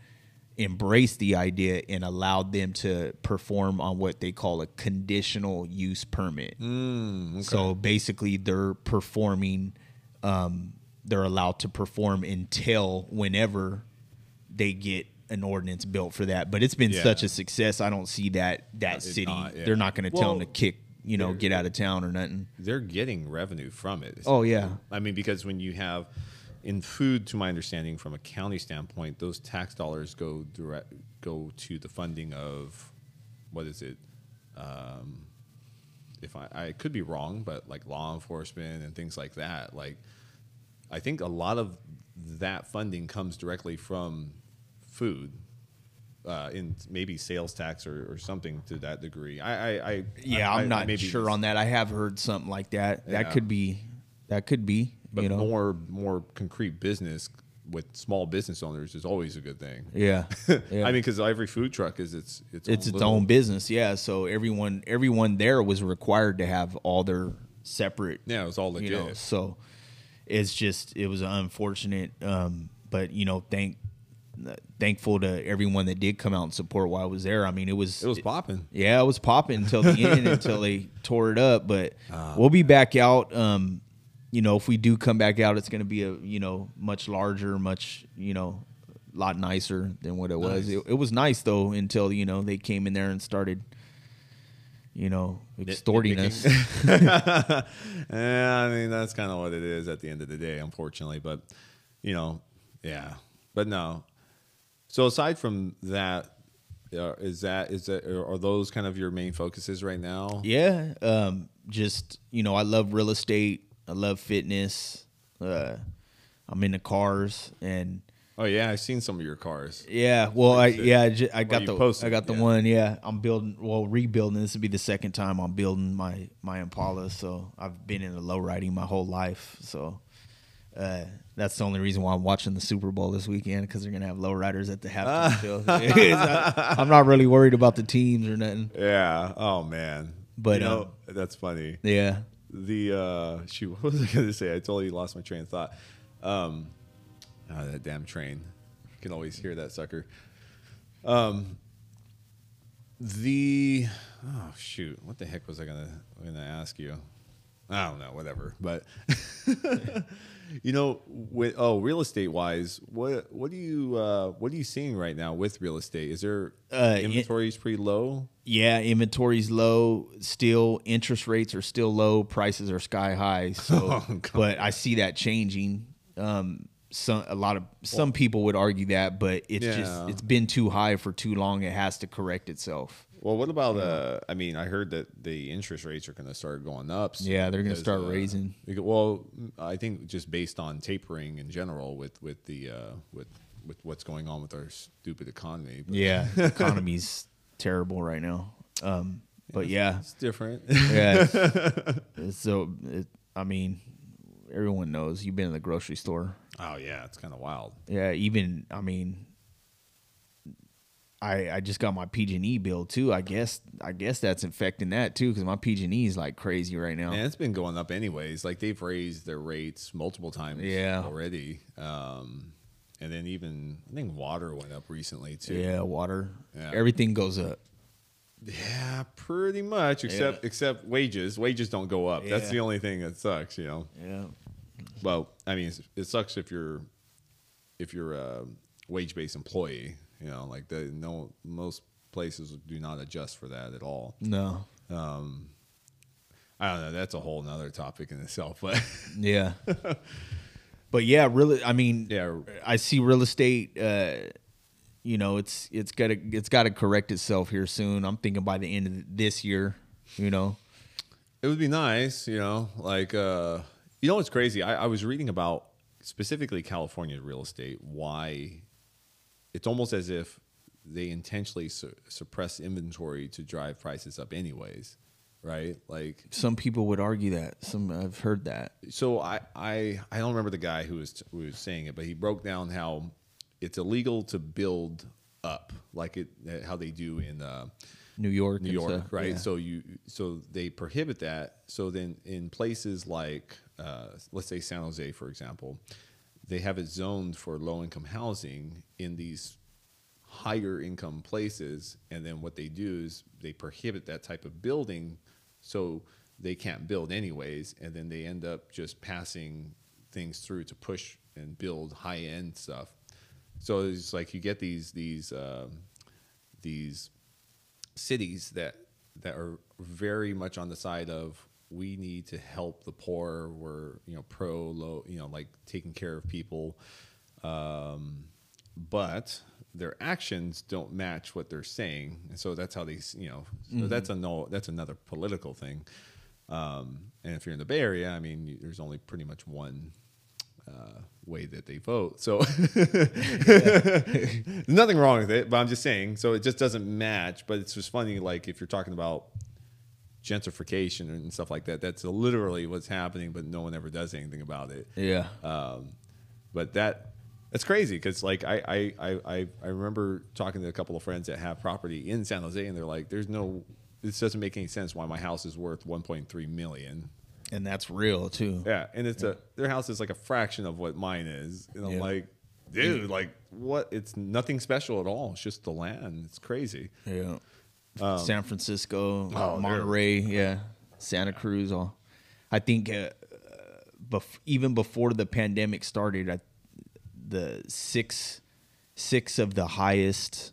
embraced the idea and allowed them to perform on what they call a conditional use permit. So basically, they're performing. Um, they're allowed to perform until whenever they get an ordinance built for that. But it's been Yeah. such a success. I don't see that that It's city. not, yeah. They're not going to tell them to kick, you know, get out of town or nothing. They're getting revenue from it. Oh yeah, I mean, because when you have in food, to my understanding, from a county standpoint, those tax dollars go direct go to the funding of what is it? Um, if I, I could be wrong, but like law enforcement and things like that. Like, I think a lot of that funding comes directly from food. Uh, in maybe sales tax or, or something to that degree. I, I, I yeah. I, I'm not sure on that. I have heard something like that. That Yeah. could be. That could be. but you know. more more concrete business with small business owners is always a good thing. yeah. [laughs] yeah. I mean, because every food truck is its its it's its little- own business. Yeah. So everyone everyone there was required to have all their separate Yeah, it was all legit. you know so it's just it was unfortunate um but you know thank thankful to everyone that did come out and support while I was there I mean it was it was popping. yeah it was popping until the end [laughs] until they tore it up but we'll be back out um you know if we do come back out it's going to be a you know much larger much you know a lot nicer than what it was Nice. it, it was nice though until you know they came in there and started you know extorting us [laughs] [laughs] yeah, I mean that's kind of what it is at the end of the day, unfortunately. But you know, yeah, but no. So aside from that, uh, is that is that are those kind of your main focuses right now? Yeah, um, just you know, I love real estate. I love fitness. Uh, I'm into cars, and Oh yeah, I've seen some of your cars. yeah, well, I yeah, I, ju- I got you the posted, I got the yeah. one. Yeah, I'm building. Well, rebuilding. This will be the second time I'm building my my Impala. So I've been into low riding my whole life. So. Uh, that's the only reason why I'm watching the Super Bowl this weekend because they're gonna have low riders at the halftime [laughs] show. [laughs] I, am not really worried about the teams or nothing. Yeah. Oh man. But, you know, um, that's funny. Yeah, the uh shoot [laughs] what was i gonna say i totally lost my train of thought um ah, that damn train you can always hear that sucker um the oh shoot what the heck was i gonna gonna ask you i don't know whatever but [laughs] you know with oh real estate wise what what do you uh what are you seeing right now with real estate is there Uh, inventories pretty low Yeah, inventory's low. Still, interest rates are still low. Prices are sky high. So, [laughs] Oh, but I see that changing. Um, some a lot of some people would argue that, but it's Yeah. just it's been too high for too long. It has to correct itself. Well, what about uh? I mean, I heard that the interest rates are going to start going up. soon Yeah, they're gonna start uh, raising. Well, I think just based on tapering in general, with with the uh, with with what's going on with our stupid economy. But Yeah, [laughs] economy's terrible right now. Um, but yeah, it's different. yeah. it's- [laughs] it's so it, I mean, everyone knows you've been in the grocery store. oh yeah, it's kind of wild. Yeah, even I mean, I I just got my PG and E bill too. I guess I guess that's affecting that too because my PG and E is like crazy right now. And it's been going up anyways. Like they've raised their rates multiple times. Yeah. already. Um, and then even I think water went up recently too. Yeah, water, Yeah. everything goes up. Yeah, pretty much. Except except wages. Wages don't go up. That's the only thing that sucks. You know. Yeah, Well, I mean, it sucks if you're if you're a wage based employee. You know, like the no most places do not adjust for that at all. no, I don't know. That's a whole nother topic in itself. But [laughs] yeah, but yeah, really, I mean, Yeah. I see real estate. Uh, you know, it's it's got to it's got to correct itself here soon. I'm thinking by the end of this year, you know. It would be nice, you know, like uh you know what's crazy? I, I was reading about specifically California real estate, why it's almost as if they intentionally su- suppress inventory to drive prices up anyways, right? Like Some people would argue that. Some I've heard that. so I, I I don't remember the guy who was who was saying it, but he broke down how it's illegal to build up like it how they do in uh, New York, New York, stuff, right? yeah. So you so they prohibit that. So then in places like uh, let's say San Jose, for example, they have it zoned for low income housing in these higher income places, and then what they do is they prohibit that type of building, so they can't build anyways, and then they end up just passing things through to push and build high end stuff. So it's like you get these these um, these cities that that are very much on the side of we need to help the poor. We're you know pro low you know like taking care of people, um, but their actions don't match what they're saying, and so that's how these you know so that's a no that's another political thing. Um, and if you're in the Bay Area, I mean, you- there's only pretty much one uh, way that they vote. So [laughs] there's [laughs] nothing wrong with it, but I'm just saying. So it just doesn't match. But it's just funny, like if you're talking about gentrification and stuff like that, that's literally what's happening, but no one ever does anything about it. Yeah. Um, but that that's crazy because like I, I I I I remember talking to a couple of friends that have property in San Jose, and they're like, "There's no, this doesn't make any sense why my house is worth 1.3 million." and that's real too. Yeah, and it's a their house is like a fraction of what mine is, and I'm Yeah. like, dude, like what? It's nothing special at all. It's just the land. It's crazy. Yeah. San Francisco, Um, oh, Monterey, yeah, Santa Cruz. All, I think, uh, bef- even before the pandemic started, I, the six, six of the highest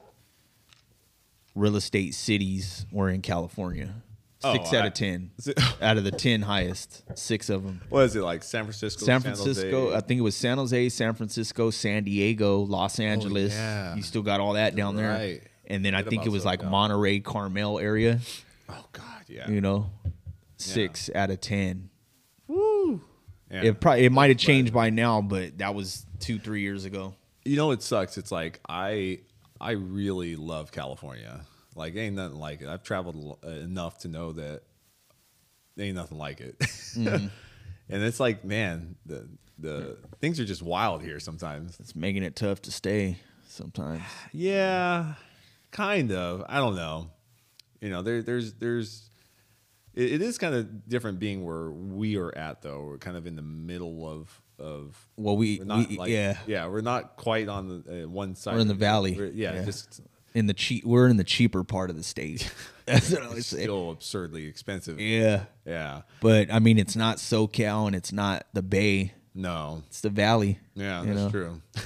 real estate cities were in California. Oh, Six out I- of ten. [laughs] out of the ten highest, six of them. What is it like? San Francisco, San? Francisco, I think it was San Jose, San Francisco, San Diego, Los Angeles. Oh, yeah. You still got all that down there. Right. And then I think it was like SoCal. Monterey, Carmel area. oh God, yeah. You know, six out of ten. Woo. Yeah. It probably it might have changed by now, but that was two, three years ago. you know it sucks it's like i i really love california like ain't nothing like it i've traveled uh, enough to know that ain't nothing like it Mm-hmm. [laughs] and it's like man the the things are just wild here sometimes It's making it tough to stay sometimes. yeah kind of i don't know you know there there's there's it, it is kind of different being where we are at though we're kind of in the middle of of Well, we, we're not we like yeah, yeah we're not quite on the uh, one side we're in the valley. We're- yeah, just in the cheap. We're in the cheaper part of the state. [laughs] That's what I always say. still absurdly expensive. Yeah, Yeah. but I mean, it's not SoCal and it's not the Bay. No. It's the Valley. Yeah, that's know? true. [laughs]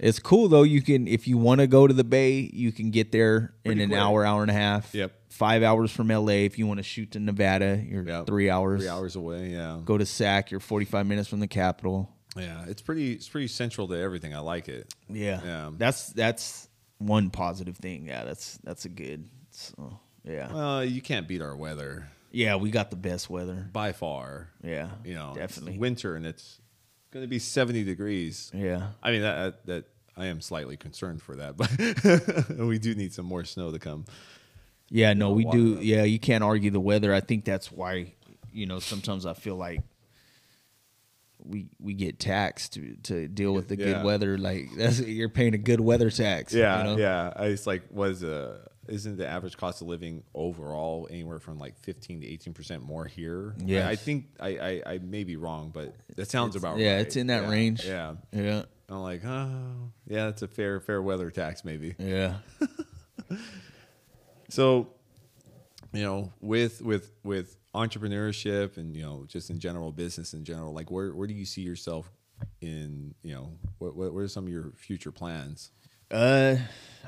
It's cool though. You can if you want to go to the Bay, you can get there Pretty in an quick. hour, hour and a half. Yep. Five hours from LA. If you want to shoot to Nevada, you're Yeah. three hours. Three hours away. Yeah. Go to SAC, you're 45 minutes from the capital. Yeah. It's pretty. It's pretty central to everything. I like it. Yeah. Yeah. That's that's one positive thing. Yeah, that's that's a good. So, yeah. Well, you can't beat our weather yeah, we got the best weather. by far. Yeah. You know, it's definitely. winter and it's going to be seventy degrees. Yeah. I mean that that, that I am slightly concerned for that, but [laughs] we do need some more snow to come. Yeah, no, we do. up. Yeah, you can't argue the weather. I think that's why, you know, sometimes I feel like we we get taxed to, to deal with the Yeah. good weather. Like that's [laughs] you're paying a good weather tax. Yeah, you know? yeah. It's like was uh isn't the average cost of living overall anywhere from like fifteen to eighteen percent more here? Yeah, I, I think I, I I may be wrong, but that sounds about right. yeah, right. it's in that Yeah, range. Yeah. Yeah, I'm like, oh, yeah, that's a fair fair weather tax maybe. yeah. [laughs] So, you know, with with with entrepreneurship and you know just in general business in general, like where where do you see yourself in? You know, what what, what are some of your future plans? Uh,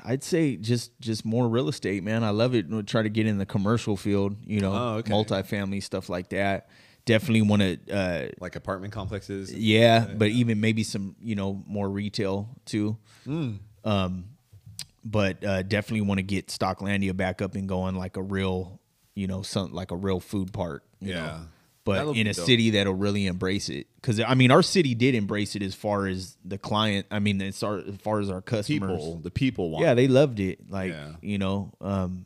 I'd say just just more real estate, man. I love it. We'll try to get in the commercial field. You know, Oh, okay. multifamily stuff like that. Definitely want to. Uh, Like apartment complexes? yeah, but even maybe some you know more retail too. Um, but uh, definitely want to get Stocklandia back up and going like a real, you know, some like a real food park. you know. Yeah. But in a dope. city that'll really embrace it, because I mean, our city did embrace it as far as the client. I mean, as far, as far as our customers. People, the people want. Yeah, they loved it. Like Yeah. you know, um,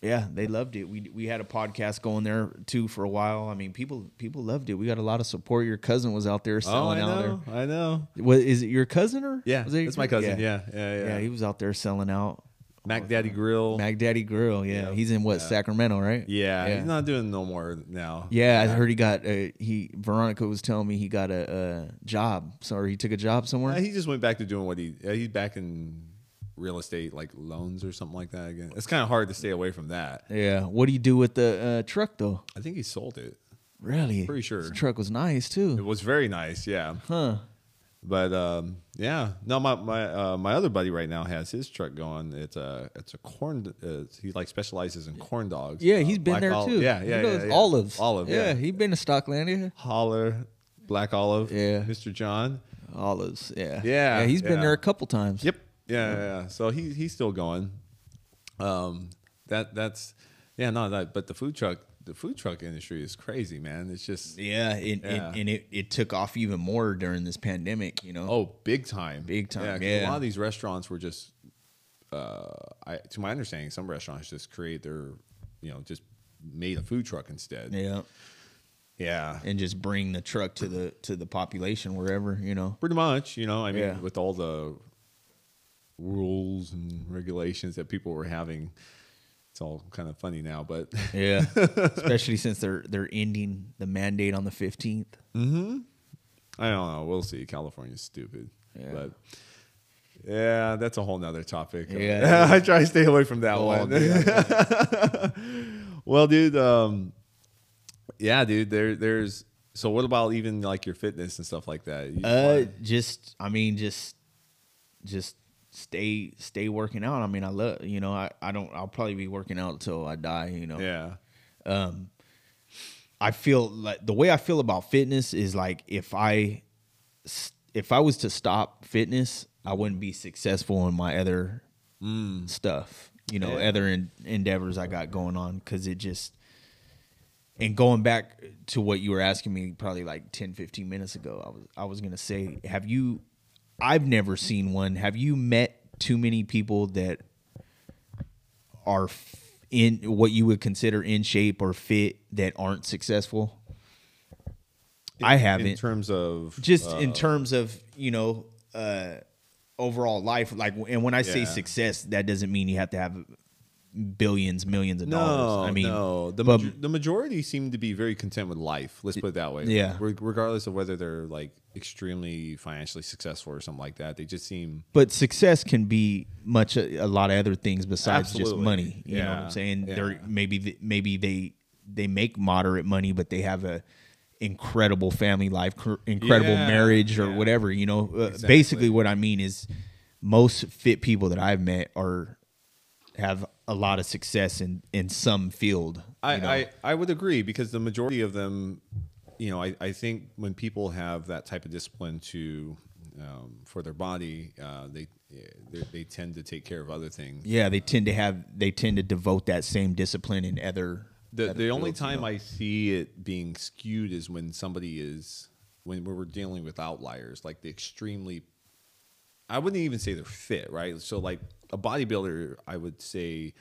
yeah, they loved it. We we had a podcast going there too for a while. I mean, people people loved it. We got a lot of support. Your cousin was out there Oh, selling I out know. I know. there. What is it? Your cousin or Yeah, it it's my cousin. Yeah, yeah, yeah. yeah. He was out there selling out. Mac Daddy Grill. Mac Daddy Grill. Yeah, Yeah. he's in what Sacramento, right? yeah, yeah. he's not doing no more now. Yeah, I heard he got a, he. Veronica was telling me he got a, a job. Sorry, he took a job somewhere. Uh, he just went back to doing what he. Uh, he's back in real estate, like loans or something like that again. It's kind of hard to stay away from that. yeah. What do you do with the uh, truck though? I think he sold it. Really? Pretty sure. His truck was nice too. It was very nice. Yeah. Huh. But um, yeah, no, my my uh, my other buddy right now has his truck going. It's a it's a corn. Uh, he like specializes in corn dogs. Yeah, Uh, he's been there too. Yeah, yeah, yeah, yeah. Olives. Olive. Yeah, Yeah, he been to Stocklandia. holler, black olive. Yeah. Mr. John. Olives. Yeah. Yeah, Yeah. He's been there a couple times. Yep. Yeah, yeah, yeah. So he he's still going. Um, that that's yeah, no, that but the food truck the food truck industry is crazy, man. It's just Yeah. It, Yeah. It, and it, it took off even more during this pandemic. You know. oh, big time, Big time, 'cause yeah. A lot of these restaurants were just, uh, I to my understanding, some restaurants just create their, you know, just made a food truck instead. Yeah. Yeah. And just bring the truck to the to the population wherever you know. Pretty much, you know. I mean, Yeah. with all the rules and regulations that people were having, it's all kind of funny now. But [laughs] Yeah. Especially since they're they're ending the mandate on the fifteenth. I don't know. We'll see. California's stupid. Yeah. But yeah, that's a whole nother topic. Yeah. [laughs] I try to stay away from that Oh, one. [laughs] well, dude, um, yeah, dude, there there's so what about even like your fitness and stuff like that? You Uh, wanna- just I mean, just just stay stay working out. I mean, I love you know I I don't I'll probably be working out until I die. You know. yeah. Um, I feel like the way I feel about fitness is like if I if I was to stop fitness, I wouldn't be successful in my other stuff. You know, Yeah. other en- endeavors I got going on because it just. And going back to what you were asking me probably like 10, 15 minutes ago, I was I was gonna say, have you I've never seen one. Have you met too many people that are f- in what you would consider in shape or fit that aren't successful? I haven't. In terms of Just uh, in terms of, you know, uh overall life like and when I say success, that doesn't mean you have to have billions, millions of No, dollars. I mean, no. The, but- major- the majority seem to be very content with life. Let's put it that way. Yeah. Re- regardless of whether they're like extremely financially successful or something like that, they just seem but success can be much a, a lot of other things besides just money. You know what Yeah, I'm saying? yeah. They're maybe th- maybe they they make moderate money, but they have a incredible family life, cr- incredible Yeah, marriage, or yeah. whatever. You know, uh, Exactly. basically what I mean is most fit people that I've met are have a lot of success in in some field. I, know? I, I would agree because the majority of them, you know, I, I think when people have that type of discipline to um, for their body, uh, they, they they tend to take care of other things. yeah, they tend to have they tend to devote that same discipline in other. The other the only fields, you time know? I see it being skewed is when somebody is when we're dealing with outliers, like the extremely. I wouldn't even say they're fit, right? So like a bodybuilder, I would say,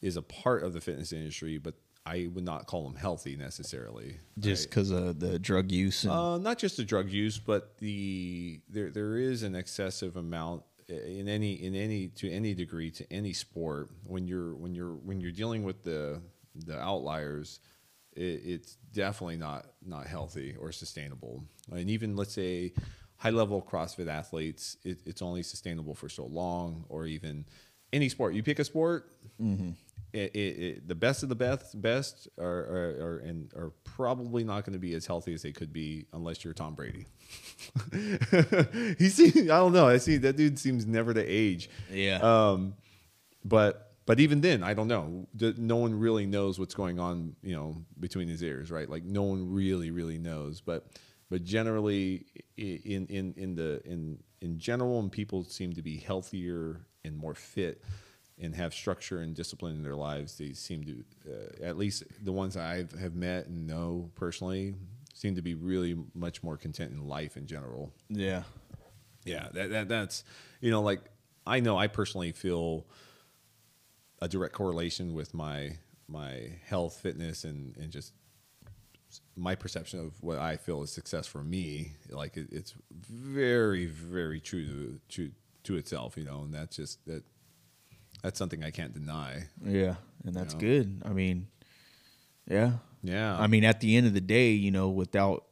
is a part of the fitness industry, but I would not call them healthy necessarily. just right? because of the drug use and Uh, not just the drug use, but the there there is an excessive amount in any in any to any degree to any sport when you're when you're when you're dealing with the the outliers. It, it's definitely not not healthy or sustainable. And even let's say high level CrossFit athletes, it, it's only sustainable for so long, or even any sport. You pick a sport, it, it, it, the best of the best best are, are, are and are probably not going to be as healthy as they could be unless you're Tom Brady. [laughs] he seems I don't know. I see that dude seems never to age. Yeah. Um, but but even then, I don't know. No one really knows what's going on, you know, between his ears, right? Like no one really really knows. But but generally, in in in the in in general, and people seem to be healthier and more fit and have structure and discipline in their lives, they seem to, uh, at least the ones I have met and know personally, seem to be really much more content in life in general. Yeah. Yeah, that, that that's you know like I know I personally feel a direct correlation with my my health, fitness, and and just my perception of what I feel is success for me. Like it, it's very very true to, to to itself, you know, and that's just that that's something I can't deny. Yeah, and that's know? good. I mean, yeah. Yeah, I mean, at the end of the day, you know, without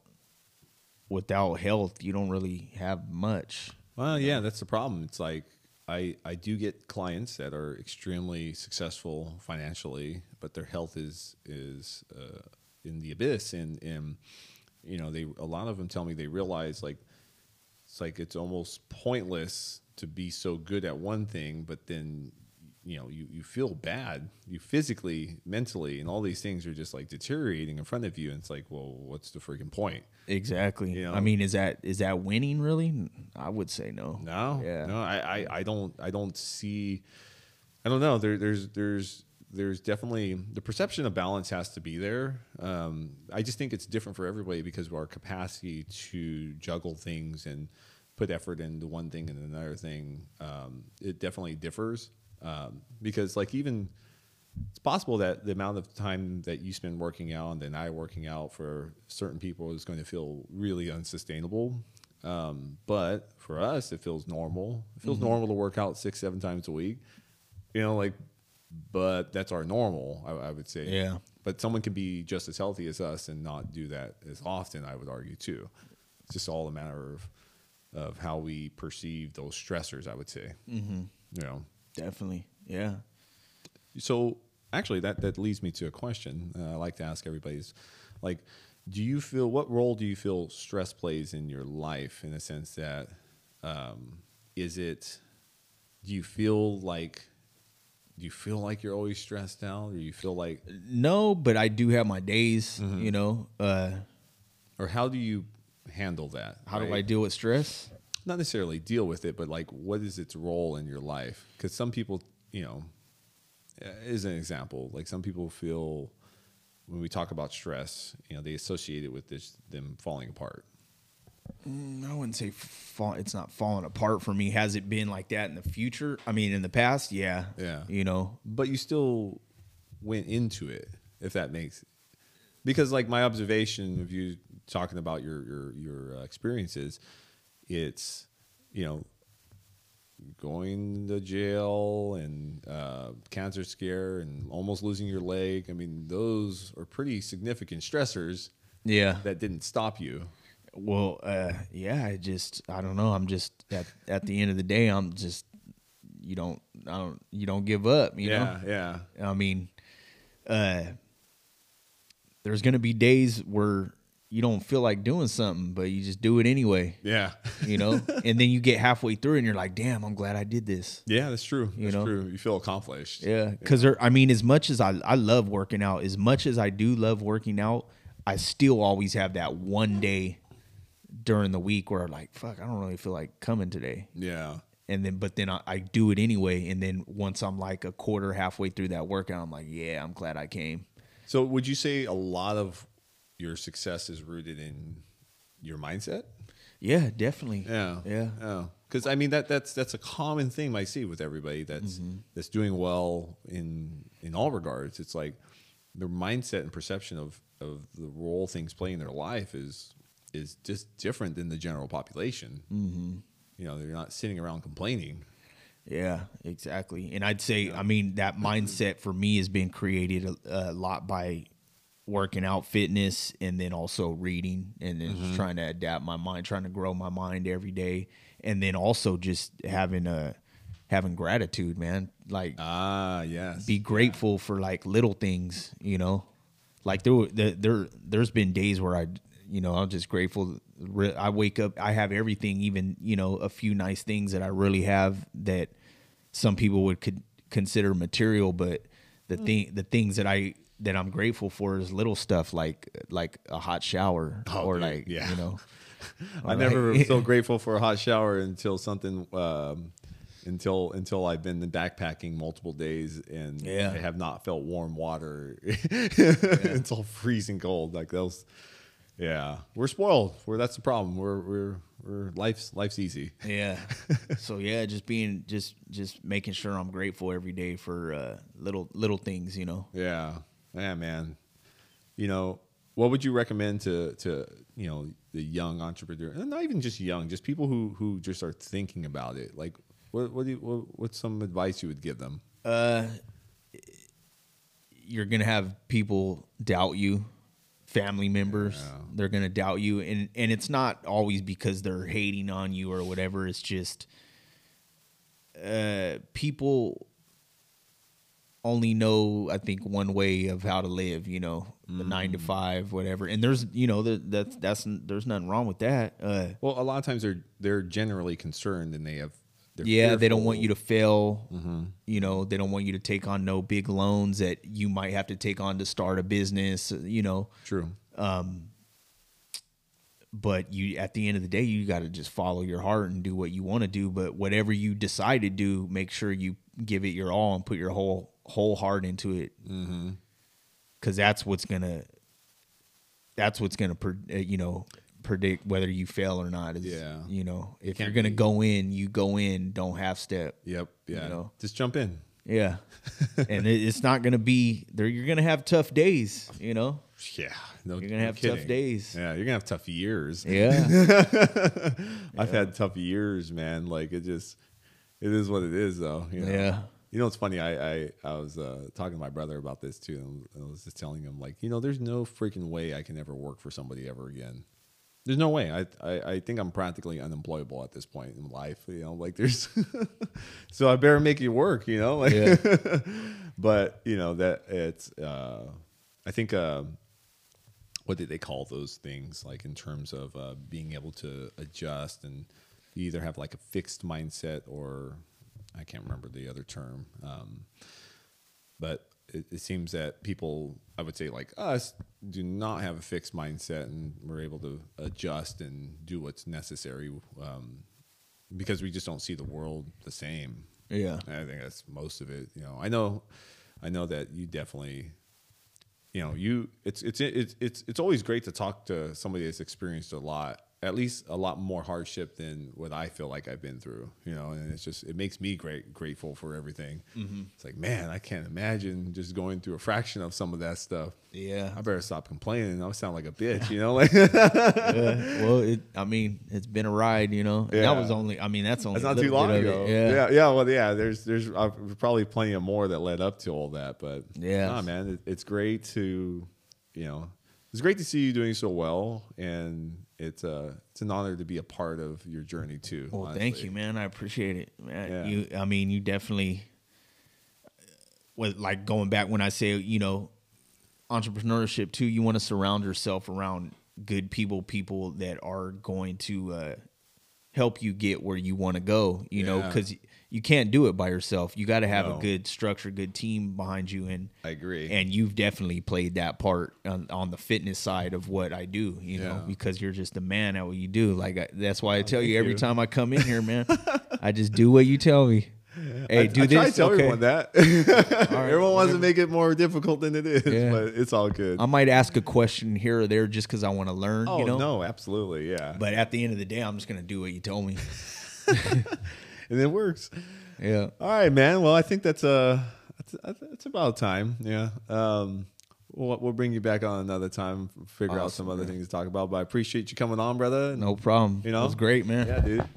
without health, you don't really have much. Well, yeah, that's the problem. It's like I I do get clients that are extremely successful financially, but their health is is uh, in the abyss, and and you know they a lot of them tell me they realize like it's like it's almost pointless to be so good at one thing, but then you know you, you feel bad you physically mentally and all these things are just like deteriorating in front of you and it's like well what's the freaking point Exactly. You know? I mean, is that is that winning really? I would say no. No, Yeah. no, I, I, I don't, I don't see, I don't know. There, there's, there's, there's definitely the perception of balance has to be there. Um, I just think it's different for everybody because of our capacity to juggle things and put effort into one thing and another thing. Um, it definitely differs um, because, like, even it's possible that the amount of time that you spend working out and then I working out for certain people is going to feel really unsustainable. Um, but for us, it feels normal. It feels normal to work out six, seven times a week. You know, like, but that's our normal, I, I would say. Yeah. But someone can be just as healthy as us and not do that as often, I would argue, too. It's just all a matter of, of how we perceive those stressors, I would say. Mm-hmm. You know, Definitely. Yeah. so actually, that that leads me to a question uh, I like to ask everybody's like, do you feel what role do you feel stress plays in your life in the sense that um, is it do you feel like do you feel like you're always stressed out or you feel like No, but I do have my days. Mm-hmm. You know, uh, or how do you handle that how do I deal with stress? not necessarily deal with it but like what is its role in your life because some people you know is an example like some people feel when we talk about stress you know they associate it with this them falling apart I wouldn't say fall, it's not falling apart for me. Has it been like that in the future? I mean, in the past, yeah. Yeah. You know, but you still went into it if that makes because like my observation of you talking about your your your uh, experiences it's you know going to jail and uh, cancer scare and almost losing your leg i mean those are pretty significant stressors yeah. that didn't stop you Well, uh, yeah. I just, I don't know. I'm just at at the end of the day, I'm just, you don't, I don't, you don't give up. You know. yeah yeah I mean, uh, there's gonna be days where you don't feel like doing something, but you just do it anyway. yeah You know, [laughs] and then you get halfway through and you're like, "Damn, I'm glad I did this." yeah that's true You that's know? true you feel accomplished Yeah, because I mean, as much as I I love working out, as much as I do love working out, I still always have that one day during the week where like, fuck, I don't really feel like coming today. yeah And then, but then I, I do it anyway. And then once I'm like a quarter halfway through that workout, I'm like, yeah, I'm glad I came. So, would you say a lot of your success is rooted in your mindset? Yeah, definitely. Yeah, Yeah. yeah. Because I mean that that's that's a common thing I see with everybody that's mm-hmm. that's doing well in in all regards. It's like their mindset and perception of of the role things play in their life is is just different than the general population. Mm-hmm. You know, they're not sitting around complaining. Yeah, exactly. And I'd say, I mean, that mindset for me has been created a, a lot by working out fitness and then also reading and then just trying to adapt my mind, trying to grow my mind every day. And then also just having a, having gratitude, man. Like Ah, yes. be grateful for like little things, you know. Like there, were- there, there, there's been days where I, you know, I'm just grateful. I wake up, I have everything, even you know, a few nice things that I really have that some people would could consider material, but the thing, the things that I that I'm grateful for is little stuff like like a hot shower Oh, or dude, like yeah. you know, [laughs] I never [laughs] was so grateful for a hot shower until something um, until until I've been backpacking multiple days and Yeah. I have not felt warm water. [laughs] all freezing cold. Like those. Yeah, we're spoiled. We're that's the problem. We're we're we're life's life's easy. Yeah. [laughs] so yeah, just being just just making sure I'm grateful every day for uh, little little things, you know. Yeah, yeah, man. You know, what would you recommend to to you know the young entrepreneur, and not even just young, just people who who just are thinking about it? Like, what what do you, what, what's some advice you would give them? Uh, you're gonna have people doubt you, family members. Yeah. They're gonna doubt you, and and it's not always because they're hating on you or whatever. It's just uh, people only know I think one way of how to live. You know, the nine to five, whatever. And there's you know that that's that's there's nothing wrong with that. Uh, Well, a lot of times they're they're generally concerned and they have. They're yeah, they don't want you to fail. Mm-hmm. You know, they don't want you to take on no big loans that you might have to take on to start a business. Uh, you know, True. Um, but you at the end of the day, you got to just follow your heart and do what you want to do. But whatever you decide to do, make sure you give it your all and put your whole whole heart into it, mm-hmm. because that's what's gonna that's what's gonna uh, you know predict whether you fail or not. Is, Yeah. you know, if Can't you're gonna go in, you go in. Don't half step. Yep. Yeah. know. Just jump in. Yeah, [laughs] and it, it's not gonna be there. You're gonna have tough days. You know. Yeah. No, You're gonna no have tough days. Yeah, you're gonna have tough years. Yeah. [laughs] I've had tough years, man. Like it just, it is what it is, though. You know? Yeah. You know, it's funny. I I, I was uh, talking to my brother about this too, and I was just telling him like, you know, there's no freaking way I can ever work for somebody ever again. There's no way. I, I I think I'm practically unemployable at this point in life. You know, like there's, [laughs] so I better make it work. You know, like, Yeah. [laughs] but you know that it's. Uh, I think. Uh, what did they call those things like in terms of uh, being able to adjust and you either have like a fixed mindset or i can't remember the other term um, but it, it seems that people i would say like us do not have a fixed mindset and we're able to adjust and do what's necessary um, because we just don't see the world the same Yeah. and I think that's most of it. You know, I know, I know that you definitely, you know, you it's it's it's it's it's always great to talk to somebody that's experienced a lot, at least a lot more hardship than what I feel like I've been through. You know, and it's just it makes me great grateful for everything. It's like, man, I can't imagine just going through a fraction of some of that stuff. Yeah. I better stop complaining. I sound like a bitch, you know. Like [laughs] Yeah. [laughs] Well, it. I mean, it's been a ride. You know. Yeah. That was only. I mean, that's only. That's not too long ago. Yeah. Yeah. yeah, Well, yeah. There's there's uh, probably plenty of more that led up to all that, but Yeah. nah, man, it, it's great to, you know, it's great to see you doing so well, and it's uh it's an honor to be a part of your journey too. Well, thank you, man. I appreciate it. Man, Yeah. You. I mean, you definitely. Was like going back when I say you know, entrepreneurship too. You want to surround yourself around good people, people that are going to uh, help you get where you want to go. You know, because you can't do it by yourself. You got to have No. a good structure, good team behind you, and I agree. and you've definitely played that part on, on the fitness side of what I do, you know, because you're just a man at what you do. Like I, that's why I oh, tell you every you. time I come in here, man, [laughs] I just do what you tell me. Hey, I, do I this. try to tell okay. everyone that. [laughs] [laughs] everyone wants to make it more difficult than it is, Yeah. but it's all good. I might ask a question here or there just because I want to learn. oh you know, no, absolutely, yeah, but at the end of the day, I'm just gonna do what you told me. And it works. Yeah. All right, man. Well, I think that's uh that's, that's about time. Yeah. Um, we'll, we'll bring you back on another time. Figure out some other man. things to talk about. But I appreciate you coming on, brother. No problem. You know? it was great, man. Yeah, dude.